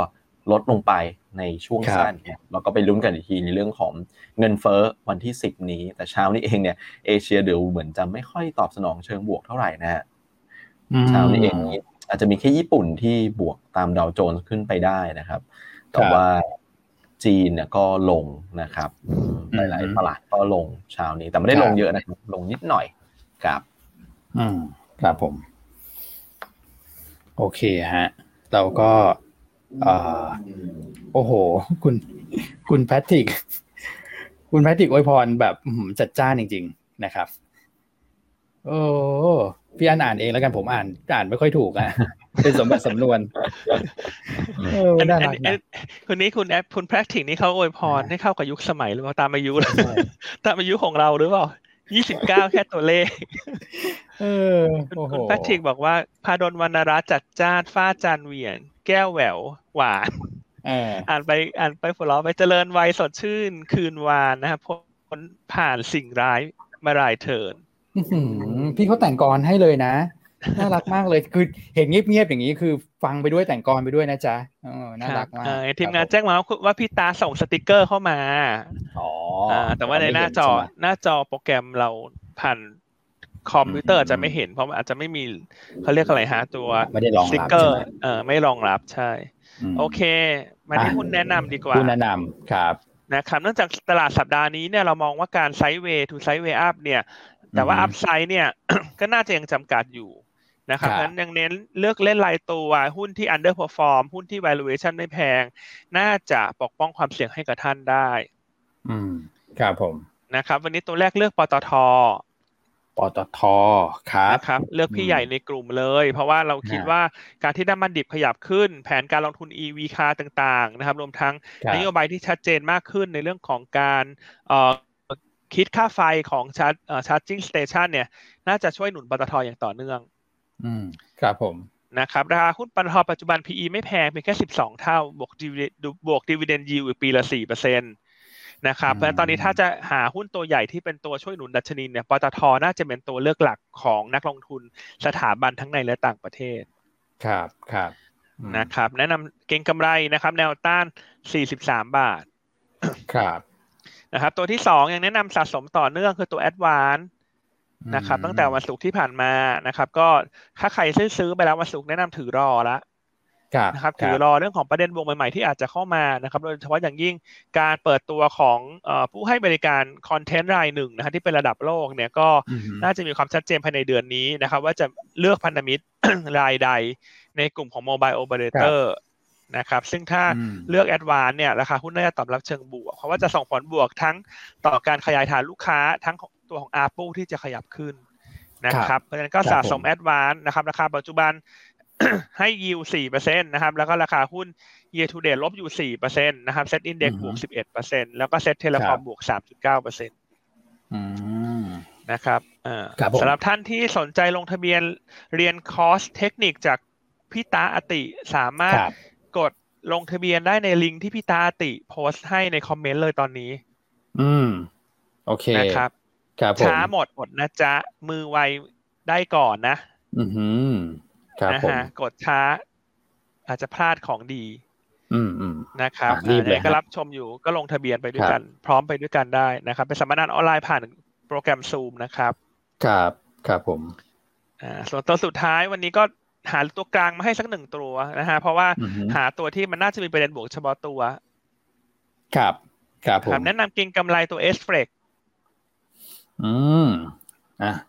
ลดลงไปในช่วงสั้นเนี่ยเราก็ไปลุ้นกันอีกทีในเรื่องของเงินเฟ้อวันที่ 10 นี้ แต่เช้านี้เองเนี่ยเอเชียเดี๋ยวเหมือนจะไม่ค่อยตอบสนองเชิงบวกเท่าไหร่นะฮะเช้านี้เองอาจจะมีแค่ญี่ปุ่นที่บวกตามดาวโจนส์ขึ้นไปได้นะครับ แต่ว่า จีนเนี่ยก็ลงนะครับหลายๆตลาดก็ลงเช้านี้ แต่ไม่ได้ลงเยอะนะครับ ลงนิดหน่อยครับ
อืมครับผม โอเคฮะ เราก็อ่าโอ้โห คุณ คุณแพทริก คุณแพทริกอวยพรแบบจัดจ้านจริง ๆ นะครับ โอ้ พี่อ่านอ่านเองแล้วกันผมอ่านอ่านไม่ค่อยถูกอะเป็นสมบัติสำนวน
เออน่ารักนะคนนี้คุณแอปคุณแพทริกนี่เขาอวยพรให้เข้ากับยุคสมัยหรือเปล่าตามอายุตามอายุของเราหรือเปล่ายี่สิบเก้าแค่ตัวเลข
เออ
คุณแพทริกบอกว่าพาดลวรรณรัตจัดจ้านฟ้าจานเวียน แก้วแหวว หวานอ่านไปอ่านไปหัวเราะไปเจริญวัยสดชื่น คืนวานนะครับพ้นผ่านสิ่งร้ายมารายเถิน
พี่เขาแต่งกรให้เลยนะน่ารักมากเลยคือเห็นเงียบๆอย่างนี้คือฟังไปด้วยแต่งกลอนไปด้วยนะจ๊ะน่ารักมาก
ทีมงานแจ้งมาว่าพี่ตาส่งสติกเกอร์เข้ามา
อ๋อ
แต่ว่าในหน้าจอหน้าจอโปรแกรมเราผ่านคอมพิวเตอร์จะไม่เห็นเพราะอาจจะไม่มีเขาเรียกอะไรฮะตัว
สติ
กเกอร์เออไม่รองรับใช่ โอเค มาที่หุ้นแนะนำดีกว่า
หุ้นแนะนำครับ
นะครับเนื่องจากตลาดสัปดาห์นี้เนี่ยเรามองว่าการ sideway to sideway up เนี่ย แต่ว่าอัพไซด์เนี่ย ก็น่าจะยังจำกัดอยู่นะครับงั้นยังเน้นเลือกเล่นรายตัวหุ้นที่ underperform หุ้นที่ valuation ไม่แพง น่าจะปกป้องความเสี่ยงให้กับท่านได้
อืม ครับผม
นะครับ วันนี้ตัวแรกเลือกปตท
ปตทครับ
นะครับเลือกพี่ใหญ่ในกลุ่มเลย เพราะว่าเราคิดว่าการที่น้ำมันดิบขยับขึ้น แผนการลงทุน EV คาต่างๆ นะครับ รวมทั้งนโยบายที่ชัดเจนมากขึ้นในเรื่องของการ คิดค่าไฟของชาร์จ charging station เนี่ย น่าจะช่วยหนุนปตทอย่างต่อเนื่อง
อืม ครับผม
นะครับราคาหุ้นปตทปัจจุบัน PE ไม่แพงเพียงแค่สิบสองเท่า บวกดีบวกดีเวเดนยิวปีละสี่เปอร์เซ็นต์นะครับ เพราะตอนนี้ถ้าจะหาหุ้นตัวใหญ่ที่เป็นตัวช่วยหนุนดัชนีเนี่ยปตทน่าจะเป็นตัวเลือกหลักของนักลงทุนสถาบันทั้งในและต่างประเทศ
ครับครับ
นะครับ แนะนำเก็งกำไรนะครับ แนวต้าน 43 บาท
ครับ
นะครับ ตัวที่สองยังแนะนำสะสมต่อเนื่องคือตัวแอดวานนะครับ ตั้งแต่วันศุกร์ที่ผ่านมานะครับ ก็ถ้าใครซื้อซื้อไปแล้ววันศุกร์แนะนำถือรอละนะครับถือรอเรื่องของประเด็นวงใหม่ๆที่อาจจะเข้ามานะครับ โดยเฉพาะอย่างยิ่งการเปิดตัวของผู้ให้บริการคอนเทนต์รายหนึ่งนะครับที่เป็นระดับโลกเนี่ยก็น่าจะมีความชัดเจนภายในเดือนนี้นะครับ ว่าจะเลือกพันธมิตรรายใดในกลุ่มของ mobile operator นะครับ ซึ่งถ้าเลือก ADVANC เนี่ยราคาหุ้นน่าจะตอบรับเชิงบวก เพราะว่าจะส่งผลบวกทั้งต่อการขยายฐานลูกค้าทั้งตัวของ a ร์ปูที่จะขยับขึ้นนะครับเพราะฉะนั้นก็สะสม ADVANC นะครับราคาปัจจุบันให้ yield สี่เปอร์เซ็นต์นะครับ แล้วก็ราคาหุ้น year to date ลบอยู่สี่เปอร์เซ็นตนะครับ SET Index บวกสิบเอ็ดเปอร์เซ็นต์แล้วก็ SET Telecom บวกสามจุดเก้าเปอร์เซ็นต์นะครับสำหรับท่านที่สนใจลงทะเบียนเรียนคอร์สเทคนิคจากพี่ตาอติสามารถ กดลงทะเบียนได้ในลิงก์ที่พี่ตาอติโพสต์ให้ในคอมเมนต์เลยตอนนี้
อืม โอเค
นะครับ
ครับ
ช้าหมดหมดนะจ๊ะ มือไวได้ก่อนนะ
อืมครับผม
กดช้า อาจจะพลาดของดี
อืมอืม
นะครับรีบเลยก็รับชมอยู่ก็ลงทะเบียนไปด้วยกัน พร้อมไปด้วยกันได้นะครับ เป็นสัมมนาออนไลน์ผ่านโปรแกรมซูมนะครับ
ครับ ครับผม
อ่า ส่วนตัวสุดท้ายวันนี้ก็ หาตัวกลางมาให้สักหนึ่งตัวนะฮะเพราะว่าหาตัวที่มันน่าจะมีประเด็นบวกเฉพาะตัว
ครับ ครับผม
แนะนำกินกำไรตัวเอสเฟรก
อืม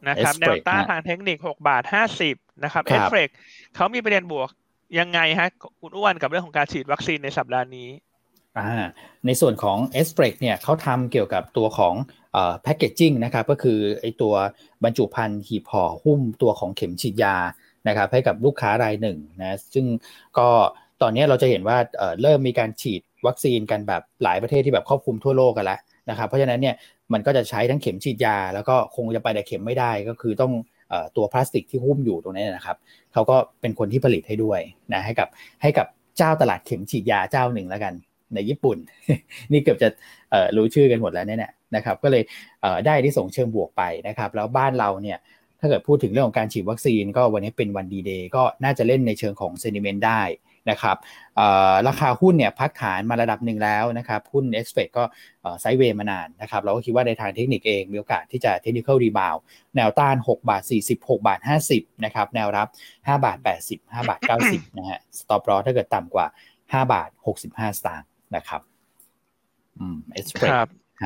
นะครับแนวต้านทางเทคนิคหกบาทห้าสิบนะครับเอสเฟรกเขามีประเด็นบวกยังไงฮะคุณอ้วนกับเรื่องของการฉีดวัคซีนในสัปดาห์นี้
อ่าในส่วนของ s อ r e เนี่ยเขาทำเกี่ยวกับตัวของเอ่อแพคเกจจิ้งนะครับก็คือไอตัวบรรจุภัณฑ์หีบห่อหุ้มตัวของเข็มฉีดยา นะครับให้กับลูกค้ารายหนึ่งนะซึ่งก็ตอนนี้เราจะเห็นว่าเเริ่มมีการฉีดวัคซีนกันแบบหลายประเทศที่แบบครอบคลุมทั่วโลกกันแล้วนะครับเพราะฉะนั้นเนี่ยมันก็จะใช้ทั้งเข็มฉีดยา แล้วก็คงจะไปแต่เข็มไม่ได้ก็คือต้องตัวพลาสติกที่หุ้มอยู่ตรงนี้นะครับเขาก็เป็นคนที่ผลิตให้ด้วยนะให้กับให้กับเจ้าตลาดเข็มฉีดยาเจ้าหนึ่งแล้วกัน ในญี่ปุ่น นี่เกือบจะรู้ชื่อกันหมดแล้วเนี่ยนะครับก็เลยได้ที่ส่งเชิงบวกไปนะครับ แล้วบ้านเราเนี่ย ถ้าเกิดพูดถึงเรื่องของการฉีดวัคซีน ก็วันนี้เป็นวันดีเดย์ก็น่าจะเล่นในเชิงของ sentiment ได้นะครับราคาหุ้นเนี่ยพักฐานมาระดับหนึ่งแล้วนะครับหุ้นเอสเฟก็ sideway มานานนะครับเราก็คิดว่าในทางเทคนิคเองมีโอกาสที่จะ technical reboundแนวต้าน 6 บาท40 6บาท 50นะครับแนวรับ 5 บาท 80 5 บาท 90นะฮะ stop loss ถ้าเกิดต่ำกว่า 5 บาท 65 สตางค์นะครับอืม
SFLEX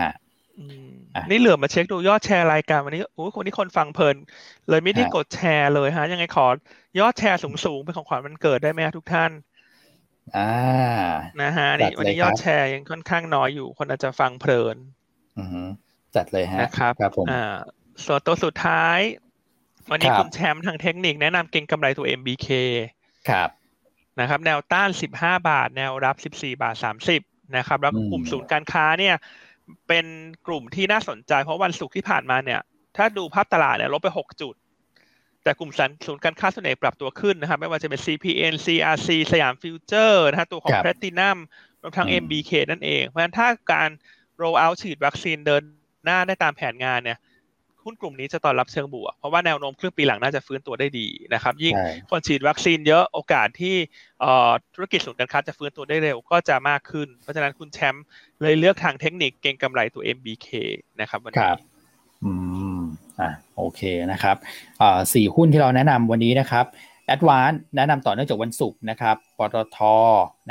ฮะ นี่เหลือมาเช็คดูยอดแชร์รายการวันนี้โอ้คนที่คนฟังเพลิน เลยไม่ได้กดแชร์เลยฮะ ยังไงขอยอดแชร์สูงๆเป็นของขวัญวันเกิดได้ไหมทุกท่าน
อ่า
นะฮะนี่วันนี้ยอดแชร์ยังค่อนข้างน้อยอยู่ คนอาจจะฟังเพลิน
อืจัดเลยฮะ
นะครับ
ครับผม
อ่าส่วนตัวสุดท้าย วันนี้คุณแชมป์ทางเทคนิคแนะนำเก่งกำไรตัว MBK
ครับ
นะครับ แนวต้าน15บาท แนวรับ14บาท30นะครับ แล้วกลุ่มศูนย์การค้าเนี่ย เป็นกลุ่มที่น่าสนใจเพราะวันศุกร์ที่ผ่านมาเนี่ย ถ้าดูภาพตลาดเนี่ยลบไป 6 จุด แต่กลุ่มศูนย์การค้าส่วนใหญ่ปรับตัวขึ้นนะครับ ไม่ว่าจะเป็น CPN CRC สยามฟิวเจอร์นะฮะตัวของ Platinum รวมทั้ง MBK นั่นเอง เพราะฉะนั้นถ้าการ roll out ฉีดวัคซีนเดินหน้าได้ตามแผนงานเนี่ย หุ้นกลุ่มนี้จะตอนรับเชิงบวก เพราะว่าแนวโน้มครึ่งปีหลังน่าจะฟื้นตัวได้ดีนะครับ ยิ่งคนฉีดวัคซีนเยอะโอกาสที่ธุรกิจศูนย์การค้าจะฟื้นตัวได้เร็วก็จะมากขึ้น เพราะฉะนั้นคุณแชมป์เลยเลือกทางเทคนิคเก็งกำไรตัว MBK นะครับวันนี้
อืมอ่าโอเคนะครับอ่าสี่หุ้นที่เราแนะนำวันนี้นะครับAdvance แนะนำต่อเนื่องจากวันศุกร์นะครับปตท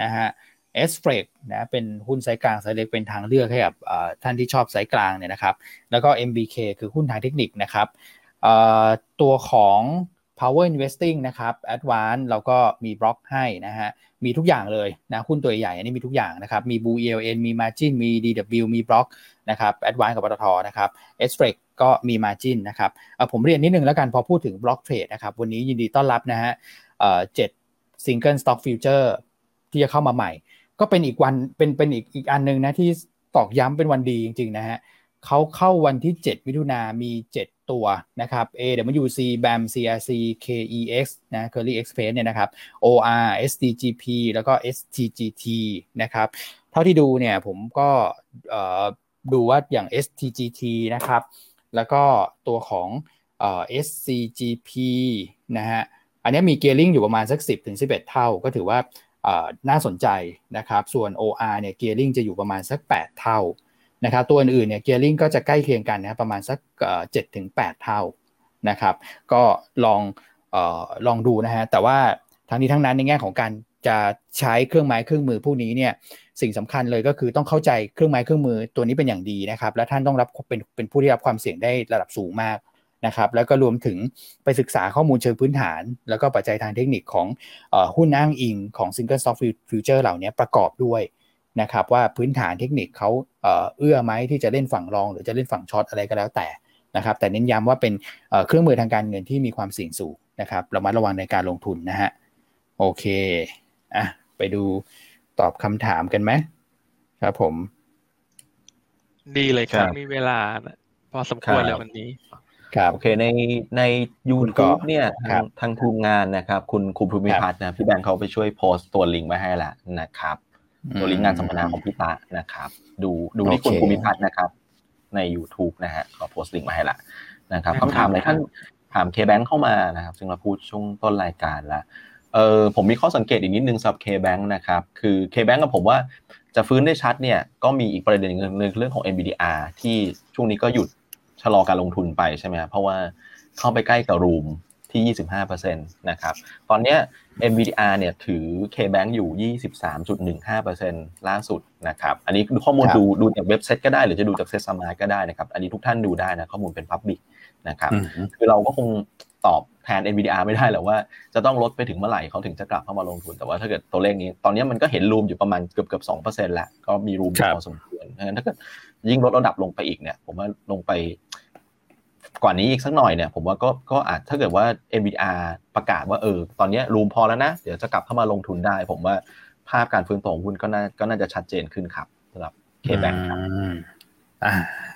นะฮะ SFLEX นะเป็นหุ้นไซกลางไซเล็กเป็นทางเลือกให้กับท่านที่ชอบไซกลางเนี่ยนะครับ แล้วก็ MBK คือหุ้นทางเทคนิคนะครับตัวของ power investing นะครับ advance เราก็มีบล็อกให้นะฮะ มีทุกอย่างเลยนะหุ้นตัวใหญ่อันนี้มีทุกอย่างนะครับ มี Blue ELN มี Margin มี DW มีบล็อกนะครับ Advance กับปตทนะครับ s f r e ก็มี Margin นะครับผมเรียนนิดนึงแล้วกันพอพูดถึงบล็อกเทรดนะครับ วันนี้ยินดีต้อนรับนะฮะเจ็ด Single Stock Future ที่จะเข้ามาใหม่ ก็เป็นอีกวันเป็นเป็นอีกอีกอันหนึ่งนะที่ตอกย้ำเป็นวันดีจริง ๆ นะฮะเขาเข้าวันที่ 7 มิถุนามี 7 ตัวนะครับ AWC BAM CRC KEX นะ Curly Express เนี่ยนะครับ OR SDGP แล้วก็ STGT นะครับ เท่าที่ดูเนี่ยผมก็ดูว่าอย่าง STGT นะครับ แล้วก็ตัวของ SCGP นะฮะ อันนี้มีเกียร์ลิงอยู่ประมาณสัก 10ถึง11 เท่า ก็ถือว่า น่าสนใจนะครับส่วน OR เนี่ยเกียร์ลิงจะอยู่ประมาณสัก 8 เท่านะครับตัวอื่นๆเนี่ยเกียร์ลิงก็จะใกล้เคียงกันนะประมาณสักเจ็ดถึงแปดเท่านะครับก็ลองออลองดูนะฮะแต่ว่าทั้งนี้ทั้งนั้นในแง่ของการจะใช้เครื่องไม้เครื่องมือพวกนี้เนี่ยสิ่งสำคัญเลยก็คือต้องเข้าใจเครื่องไม้เครื่องมือตัวนี้เป็นอย่างดีนะครับและท่านต้องรับเป็นเป็นผู้ที่รับความเสี่ยงได้ระดับสูงมาก นะครับแล้วก็รวมถึงไปศึกษาข้อมูลเชิงพื้นฐาน แล้วก็ปัจจัยทางเทคนิคของอหุ้นอ้างอิงของ Single Stock Future เหล่านี้ประกอบด้วยนะครับว่าพื้นฐานเทคนิคเขาเอื้อไหมที่จะเล่นฝั่งรอง หรือจะเล่นฝั่งช็อตอะไรก็แล้วแต่นะครับแต่เน้นย้ำว่าเป็นเครื่องมือทางการเงินที่มีความเสี่ยงสูงนะครับเรามาระวังในการลงทุนนะฮะโอเคอะไปดูตอบคำถามกันไหมครับผม
ดีเลยครับ มีเวลาพอสมควรแล้ววันนี้
ครับ โอเคในใน YouTube เนี่ยทางทางทีมงานนะครับ คุณคุณภูมิพัฒน์นะพี่แบงค์เขาไปช่วยโพสต์ตัวลิงก์ไว้ให้ละนะครับ ตัวลิงก์งานสัมมนาของพี่ตานะครับ ดูดูที่คุณภูมิพัฒน์นะครับ ใน YouTube นะฮะขอโพสต์ลิงก์มาให้ละนะครับคำถามอะไรท่านถามเคแบงค์เข้ามานะครับ ซึ่งเราพูดช่วงต้นรายการแล้วเออผมมีข้อสังเกตอีกนิดนึงสำหรับ K-Bank นะครับ คือ K-Bank กับผมว่าจะฟื้นได้ชัดเนี่ยก็มีอีกประเด็นหนึ่งเรื่องของ NBDR ที่ช่วงนี้ก็หยุด ชะลอการลงทุนไปใช่ไหมครับเพราะว่าเข้าไปใกล้กับรูมที่ 25%นะครับ ตอนนี้ NVDR เนี่ยถือ K-Bank อยู่ 23.15%ล่าสุดนะครับ อันนี้ข้อมูลดูดูจากเว็บไซต์ก็ได้หรือจะดูจากเซสมาก็ได้นะครับ อันนี้ทุกท่านดูได้นะข้อมูลเป็น Public นะครับ คือเราก็คงตอบแทน NVDR ไม่ได้หรอกว่าจะต้องลดไปถึงเมื่อไหร่เขาถึงจะกลับเข้ามาลงทุน แต่ว่าถ้าเกิดตัวเลขนี้ ตอนนี้มันก็เห็นรูมอยู่ประมาณเกือบเกือบสองเปอร์เซ็นต์แล้วก็มีรูมพอสมควรเพราะฉะนั้นถ้าเกิดยิ่งลดระดับลงไปอีกเนี่ย ผมว่าลงไป กว่านี้อีกสักหน่อยเนี่ยผมว่าก็ก็อาจถ้าเกิดว่า NVDR ประกาศว่าเออตอนนี้รูมพอแล้วนะ เดี๋ยวจะกลับเข้ามาลงทุนได้ ผมว่าภาพการฟื้นตัวของหุ้นก็น่าก็น่าจะชัดเจนขึ้นครับสำหรับKBANK ครับ
อ่า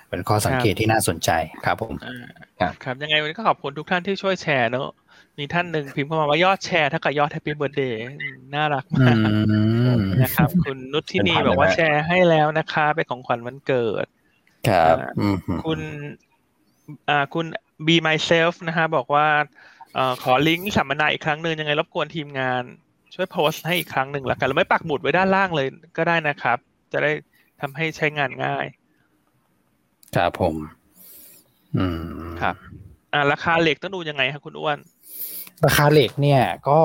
เป็นข้อสังเกตที่น่าสนใจครับผม
ครับครับยังไงวันนี้ก็ขอบคุณทุกท่านที่ช่วยแชร์เนอะมีท่านหนึ่งพิมพ์เข้ามาว่ายอดแชร์เท่ากับยอด happy birthday น่ารักมากนะครับ คุณนุชที่นี่บอกว่าแชร์ให้แล้วนะคะเป็นของขวัญวันเกิด
ครับ
คุณอ่า คุณ be myself นะฮะบอกว่าเอ่อขอลิงก์สัมมนาอีกครั้งหนึ่งยังไงรบกวนทีมงาน ช่วยโพสต์ให้อีกครั้งหนึ่งแล้วกันเราไม่ปักหมุดไว้ด้านล่างเลยก็ได้นะครับ จะได้ทำให้ใช้งานง่าย
ครับผม อืม
ครับอ่าราคาเหล็กต้องดูยังไงครับคุณอ้วน
ราคาเหล็กเนี่ยก็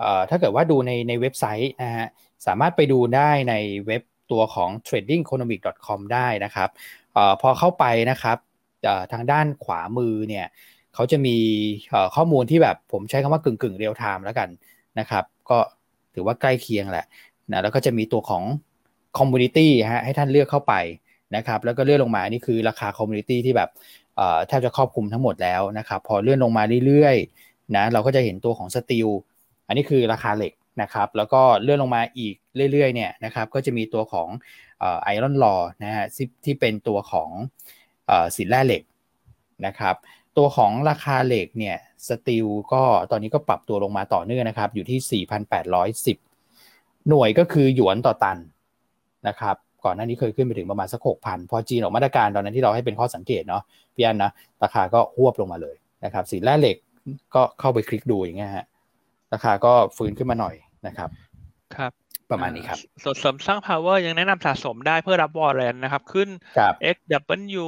เอ่อถ้าเกิดว่าดูในในเว็บไซต์นะฮะสามารถไปดูได้ในเว็บตัวของ tradingeconomic.com ได้นะครับเอ่อพอเข้าไปนะครับ ทางด้านขวามือเนี่ยเขาจะมีข้อมูลที่แบบผมใช้คำว่ากึ่งกึ่ง real time แล้วกันนะครับ ก็ถือว่าใกล้เคียงแหละนะแล้วก็จะมีตัวของ commodity ฮะให้ท่านเลือกเข้าไปนะครับ แล้วก็เลื่อนลงมานี่คือราคา commodity ที่แบบแทบจะครอบคลุมทั้งหมดแล้วนะครับ พอเลื่อนลงมาเรื่อยๆนะเราก็จะเห็นตัวของ steel อันนี้คือราคาเหล็กนะครับ แล้วก็เลื่อนลงมาอีกเรื่อยๆเนี่ยนะครับ ก็จะมีตัวของ iron ore นะฮะที่เป็นตัวของ สินแร่เหล็กนะครับตัวของราคาเหล็กเนี่ยสตีลก็ตอนนี้ก็ปรับตัวลงมาต่อเนื่องนะครับ อยู่ที่ 4,810 หน่วยก็คือหยวนต่อตันนะครับก่อนหน้านี้เคยขึ้นไปถึงประมาณสัก6,000พอจีนออกมาตรการตอนนั้นที่เราให้เป็นข้อสังเกตเนาะพี่อันนะราคาก็หวบลงมาเลยนะครับสินแร่เหล็กก็เข้าไปคลิกดูอย่างเงี้ยฮะราคาก็ฟื้นขึ้นมาหน่อยนะครับ
ครับ
ประมาณนี้ครับ
ส่วนเสริมสร้าง power ยังแนะนำสะสมได้เพื่อรับ warrant นะครับ ขึ้น XW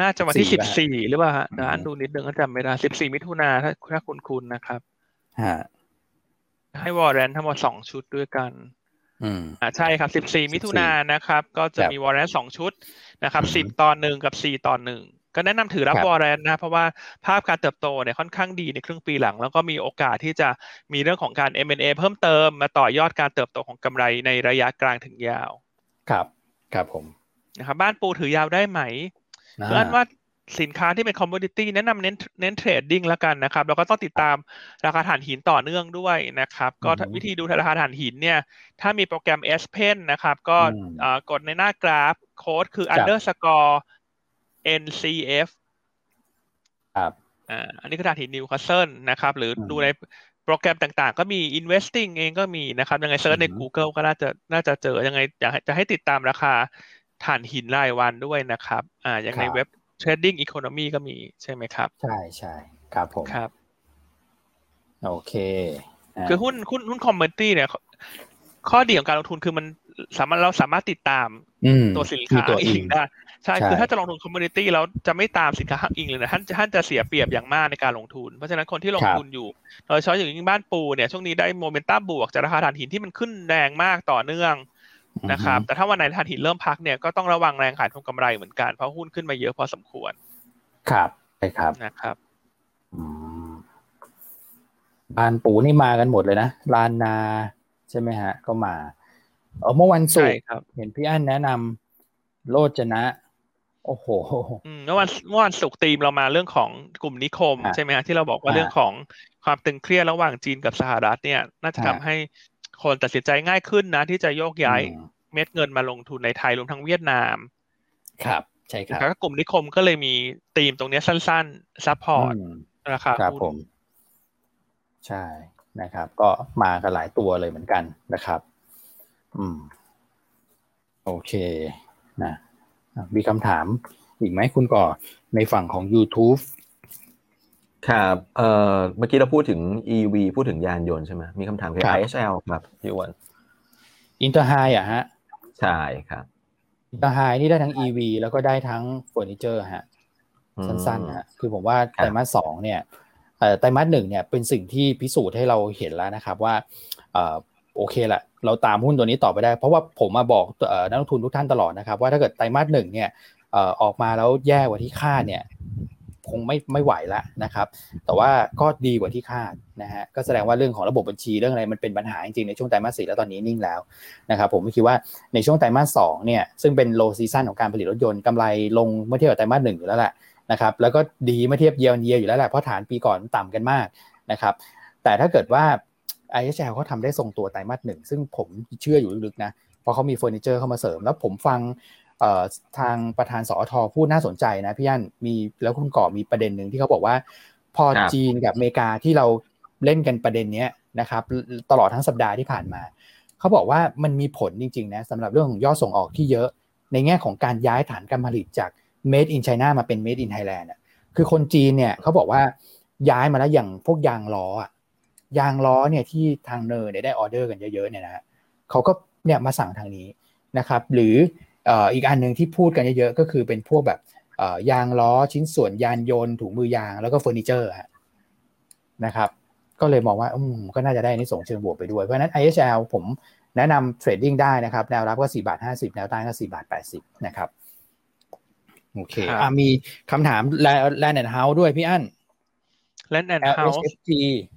น่าจะวันที่สิบสี่หรือเปล่าฮะอ่านดูนิดนึงก็จำไม่ได้สิบสี่มิถุนาถ้าถ้าคุณคุณนะครับ
ฮะ
ให้ warrant ทั้งหมดสองชุดด้วยกัน
อืม
อ่าใช่ครับสิบสี่มิถุนานะครับ ก็จะมี warrant สองชุดนะครับสิบต่อหนึ่งกับสี่ต่อหนึ่ง ก็แนะนำถือรับ warrant นะ เพราะว่าภาพการเติบโตเนี่ยค่อนข้างดีในครึ่งปีหลัง แล้วก็มีโอกาสที่จะมีเรื่องของการ M&A เพิ่มเติมมาต่อยอดการเติบโตของกำไรในระยะกลางถึงยาว
ครับ ครับผม
นะครับบ้านปูถือยาวได้ไหมเพื่อนว่าสินค้าที่เป็น commodity แนะนำเน้นเน้น trading แล้วกันนะครับ แล้วก็ต้องติดตามราคาถ่านหินต่อเนื่องด้วยนะครับ ก็วิธีดูราคาถ่านหินเนี่ย ถ้ามีโปรแกรม Aspen นะครับ ก็กดในหน้ากราฟโค้ดคือ underscore NCF
ครับ
อ่าอันนี้คือถ่านหินนิวคาสเซิลนะครับ หรือดูในโปรแกรมต่างๆ ก็มี investing เองก็มีนะครับ ยังไง search ใน Google ก็น่าจะน่าจะเจอยังไงอยากจะให้ติดตามราคาถ่านหินรายวันด้วยนะครับ อ่าอย่างในเว็บ Trading Economy ก็มีใช่ไหมครับ
ใช่ใช่ครับผม
ครับ
โอเค
คือหุ้นหุ้นหุ้น commodity เนี่ย ข้อดีของการลงทุนคือมัน สามารถเราสามารถติดตามตัวสินค้าอิงได้ใช่คือถ้าจะลงทุน commodity แล้วจะไม่ตามสินค้าอิงเลยนะท่านท่านจะเสียเปรียบอย่างมากในการลงทุน เพราะฉะนั้นคนที่ลงทุนอยู่โดยเฉพาะอย่างยิ่งบ้านปูเนี่ยช่วงนี้ได้โมเมนตัมบวกจากราคาถ่านหินที่มันขึ้นแรงมากต่อเนื่องนะครับแต่ถ้าวันไหนถ่านหินเริ่มพักเนี่ยก็ต้องระวังแรงขายทำกำไรเหมือนกันเพราะหุ้นขึ้นมาเยอะพอสมควร
ครับใช่ครับ
นะครับ
บ้านปูนี่มากันหมดเลยนะลานนาใช่ไหมฮะ ก็มา เออเมื่อวันศุกร์เห็นพี่อั้นแนะนำโรจนะ โอ้โห
เมื่อวันเมื่อวันศุกร์ตีมเรามาเรื่องของกลุ่มนิคมใช่ไหมฮะที่เราบอกว่าเรื่องของความตึงเครียดระหว่างจีนกับสหรัฐเนี่ย น่าจะทำให้คนตัดสินใจง่ายขึ้นนะ ที่จะโยกย้ายเม็ดเงินมาลงทุนในไทยรวมทั้งเวียดนาม
ครับ ใช่ครับ
กลุ่มนิคมก็เลยมีธีมตรงนี้สั้นๆ support ราคา
ครับผมใช่นะครับ ก็มากันหลายตัวเลยเหมือนกันนะครับ อืม โอเคนะมีคำถามอีกไหมคุณก่อในฝั่งของ YouTube
ครับเอ่อเมื่อกี้เราพูดถึง EV พูดถึงยานยนต์ใช่ไหมมีคำถามเกี่ยวกับ IHL ครับพี่อั้น
อินเตอร์ไฮด์อะฮะ
ใช่ครับ
อินเตอร์ไฮด์นี่ได้ทั้ง EV แล้วก็ได้ทั้งเฟอร์นิเจอร์ฮะ สั้นๆฮะคือผมว่าไตรมาสสองเนี่ยไตรมาสหนึ่งเนี่ยเป็นสิ่งที่พิสูจน์ให้เราเห็นแล้วนะครับว่า โอเคแหละเราตามหุ้นตัวนี้ต่อไปได้ เพราะว่าผมมาบอกนักลงทุนทุกท่านตลอดนะครับ ว่าถ้าเกิดไตรมาสหนึ่งเนี่ยออกมาแล้วแย่กว่าที่คาดเนี่ยคงไม่ไม่ไหวแล้วนะครับ แต่ว่าก็ดีกว่าที่คาดนะฮะก็แสดงว่าเรื่องของระบบบัญชีเรื่องอะไรมันเป็นปัญหาจริงๆในช่วงไตรมาสสี่แล้วตอนนี้นิ่งแล้วนะครับผมคิดว่าในช่วงไตรมาสสองเนี่ยซึ่งเป็นโลซีซันของการผลิตรถยนต์กำไรลงเมื่อเทียบกับไตรมาสหนึ่งอยู่แล้วแหละนะครับแล้วก็ดีเมื่อเทียบเยียร์เยียอยู่แล้วแหละเพราะฐานปีก่อนต่ำกันมากนะครับแต่ถ้าเกิดว่า IHL เขาทำได้ทรงตัวไตรมาสหนึ่งซึ่งผมเชื่ออยู่ลึกๆนะเพราะเขามีเฟอร์นิเจอร์เข้ามาเสริม แล้วผมฟังทางประธานสอทอพูดน่าสนใจนะพี่ยันมีแล้วคุณก่อมีประเด็นหนึ่งที่เขาบอกว่า พอจีนกับอเมริกาที่เราเล่นกันประเด็นนี้นะครับ ตลอดทั้งสัปดาห์ที่ผ่านมา เขาบอกว่ามันมีผลจริงๆนะสำหรับเรื่องของยอดส่งออกที่เยอะ ในแง่ของการย้ายฐานการผลิตจาก made in China มาเป็น made in Thailand อะคือคนจีนเนี่ยเขาบอกว่าย้ายมาแล้วอย่างพวกยางล้ออะ ยางล้อเนี่ยที่ทาง NER เนี่ยได้ออเดอร์กันเยอะๆเนี่ยนะเขาก็เนี่ยมาสั่งทางนี้นะครับ หรืออีกอันหนึ่งที่พูดกันเยอะๆก็คือเป็นพวกแบบยางล้อชิ้นส่วนยานยนต์ถุงมือยางแล้วก็เฟอร์นิเจอร์นะครับ ก็เลยมองว่าอืมก็น่าจะได้ในส่งเชิงบวกไปด้วย เพราะฉะนั้น IHL ผมแนะนำ trading ได้นะครับ แนวรับก็ 4 บาท 50 แนวต้านก็ 4 บาท 80 นะครับโอเคอ่ามีคำถามแลนด์แอนด์เฮาส์ด้วยพี่อั้น
แลนด์แอนด์เฮาส์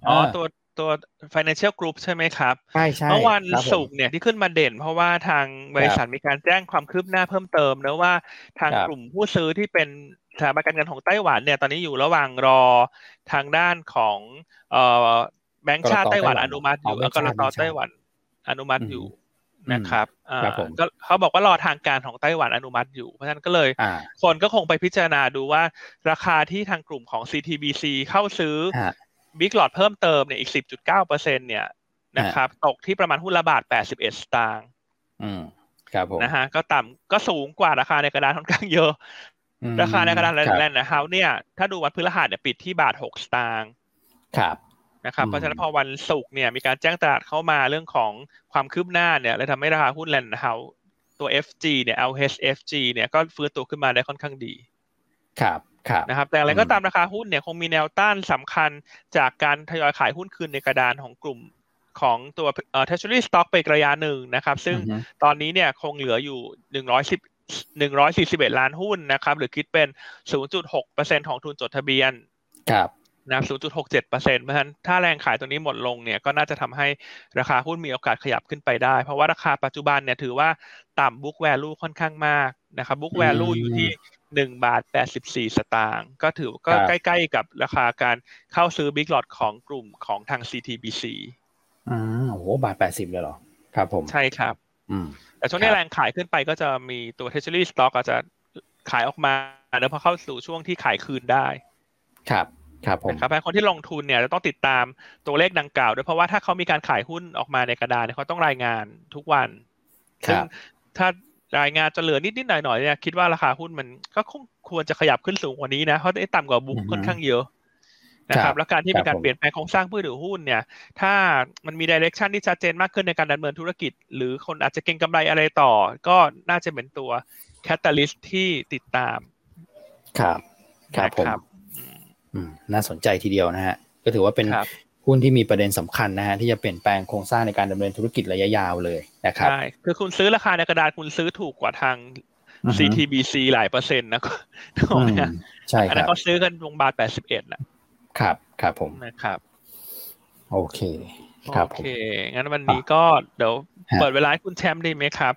อ๋อตัว ตัว financial group ใช่ไหมครับ
ใช่ใช่
เมื่อวันศุกร์เนี่ยที่ขึ้นมาเด่น เพราะว่าทางบริษัทมีการแจ้งความคืบหน้าเพิ่มเติมนะว่าทางกลุ่มผู้ซื้อที่เป็นสถาบันการเงินของไต้หวันเนี่ยตอนนี้อยู่ระหว่างรอทางด้านของเอ่อแบงก์ชาติไต้หวันอนุมัติอยู่แล้วก็รตไต้หวันอนุมัติอยู่นะครับก็เขาบอกว่ารอทางการของไต้หวันอนุมัติอยู่ เพราะฉะนั้นก็เลยคนก็คงไปพิจารณาดูว่าราคาที่ทางกลุ่มของ CTBC เข้าซื้อ บิ๊กหลอดเพิ่มเติมเนี่ยอีกสิบจุดเก้าเปอร์เซ็นเนี่ยนะครับ ตกที่ประมาณหุ้นละบาทแปดสิบเอ็ดสตางค์
ครับผม
นะฮะก็ต่ำก็สูงกว่าราคาในกระดานค่อนข้างเยอะ ราคาในกระดานแลนด์นะเฮาเนี่ย ถ้าดูวันพฤหัสเนี่ยปิดที่บาทหกสตางค์
ครับ
นะครับเพราะฉะนั้นพอวันศุกร์เนี่ยมีการแจ้งตลาดเข้ามาเรื่องของความคืบหน้าเนี่ยเลยทำให้ราคาหุ้นแลนด์เฮาตัว FG เนี่ย LHFG เนี่ยก็ฟื้นตัวขึ้นมาได้ค่อนข้างดี
ครับ
นะครับแต่อะไรก็ตามราคาหุ้นเนี่ยคงมีแนวต้านสำคัญจากการทยอยขายหุ้นคืนในกระดานของกลุ่มของตัวเอ่อ treasury stock ไประยะหนึ่งนะครับ ซึ่งตอนนี้เนี่ยคงเหลืออยู่หนึ่งร้อยสิบหนึ่งร้อยสี่สิบเอ็ดล้านหุ้นนะครับ หรือคิดเป็นศูนย์จุดหกเปอร์เซ็นของทุนจดทะเบียน
ครับ
นะศูนย์จุดหกเจ็ดเปอร์เซ็นต์เพราะฉะนั้นถ้าแรงขายตัวนี้หมดลงเนี่ยก็น่าจะทำให้ราคาหุ้นมีโอกาสขยับขึ้นไปได้ เพราะว่าราคาปัจจุบันเนี่ยถือว่าต่ำ book value ค่อนข้างมากนะครับ book value อยู่ที่ หนึ่งบาทแปดสิบสี่สตางค์ก็ถือก็ใกล้ๆกับราคาการเข้าซื้อบิ๊กหลอดของกลุ่มของทาง CTBC
อ่าโอ้บาทแปดสิบเลยเหรอ ครับผม
ใช่ครับ
อืม
แต่ช่วงนี้แรงขายขึ้นไปก็จะมีตัว Treasury Stock อาจจะขายออกมาแล้วพอเข้าสู่ช่วงที่ขายคืนได้
ครับครับผม
ครับคนที่ลงทุนเนี่ยจะต้องติดตามตัวเลขดังกล่าวด้วยเพราะว่าถ้าเขามีการขายหุ้นออกมาในกระดานเนี่ยเขาต้องรายงานทุกวันซึ่งถ้า รายงานจะเหลือนิดนิดหน่อยหน่อยเนี่ยคิดว่าราคาหุ้นมันก็คงควรจะขยับขึ้นสูงกว่านี้นะเพราะได้ต่ำกว่าบุ๊กค่อนข้างเยอะนะครับแล้วการที่มีการเปลี่ยนแปลงโครงสร้างผู้ถือหุ้นเนี่ย ถ้ามันมีดิเรกชันที่ชัดเจนมากขึ้นในการดำเนินธุรกิจ หรือคนอาจจะเก็งกำไรอะไรต่อ ก็น่าจะเป็นตัวแคตตาลิสที่ติดตาม
ครับ ครับผมน่าสนใจทีเดียวนะฮะ ก็ถือว่าเป็น หุ้นที่มีประเด็นสำคัญนะฮะที่จะเปลี่ยนแปลงโครงสร้างในการดำเนินธุรกิจระยะยาวเลยนะครับใช่
คือคุณซื้อราคาในกระดาษคุณซื้อถูกกว่าทาง CTBC หลายเปอร์เซ็นต์นะถูกไหม
ใช่ครับอัน
นั้นเขาซื้อกันลงบาทแปดสิบเอ็ด
นะครับ ครับผม
นะครับ
โอเค ครับ
โอเค งั้นวันนี้ก็เดี๋ยวเปิดเวลาให้คุณแชมป์ดีไหมครับ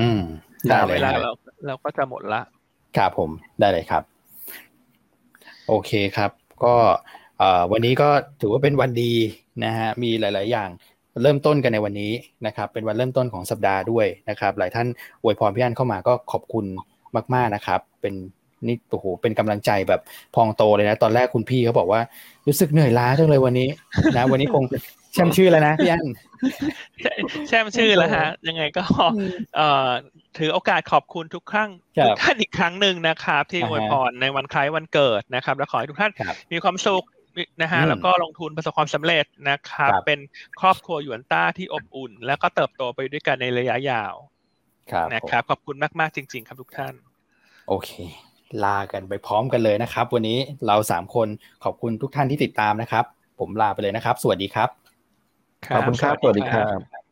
อืม
ได้เลยเวลาเราเราก็จะหมดละ
ครับผมได้เลยครับ โอเคครับ ก็ วันนี้ก็ถือว่าเป็นวันดีนะฮะมีหลาย ๆ อย่างเริ่มต้นกันในวันนี้นะครับ เป็นวันเริ่มต้นของสัปดาห์ด้วยนะครับ หลายท่านอวยพรพี่อันเข้ามาก็ขอบคุณมาก ๆ นะครับ เป็นนี่โอ้โหเป็นกำลังใจแบบพองโตเลยนะ ตอนแรกคุณพี่เขาบอกว่ารู้สึกเหนื่อยล้าจังเลยวันนี้นะวันนี้คงแช่มชื่อแล้วนะพี่อัน
แช่มชื่อแล้วฮะ ยังไงก็เอ่อถือโอกาสขอบคุณทุกครั้งทุกท่านอีกครั้งหนึ่งนะครับ ที่อวยพรในวันคล้ายวันเกิดนะครับ และขอให้ทุกท่านมีความสุข นะฮะแล้วก็ลงทุนประสบความสำเร็จนะครับเป็นครอบครัวหยวนต้าที่อบอุ่น แล้วก็เติบโตไปด้วยกันในระยะยาวนะครับขอบคุณมากๆจริง ๆ ครับทุกท่าน
โอเค ลากันไปพร้อมกันเลยนะครับ วันนี้เราสามคนขอบคุณทุกท่านที่ติดตามนะครับ ผมลาไปเลยนะครับ สวัสดีครับ
ขอบคุณครับสวัสดีครับ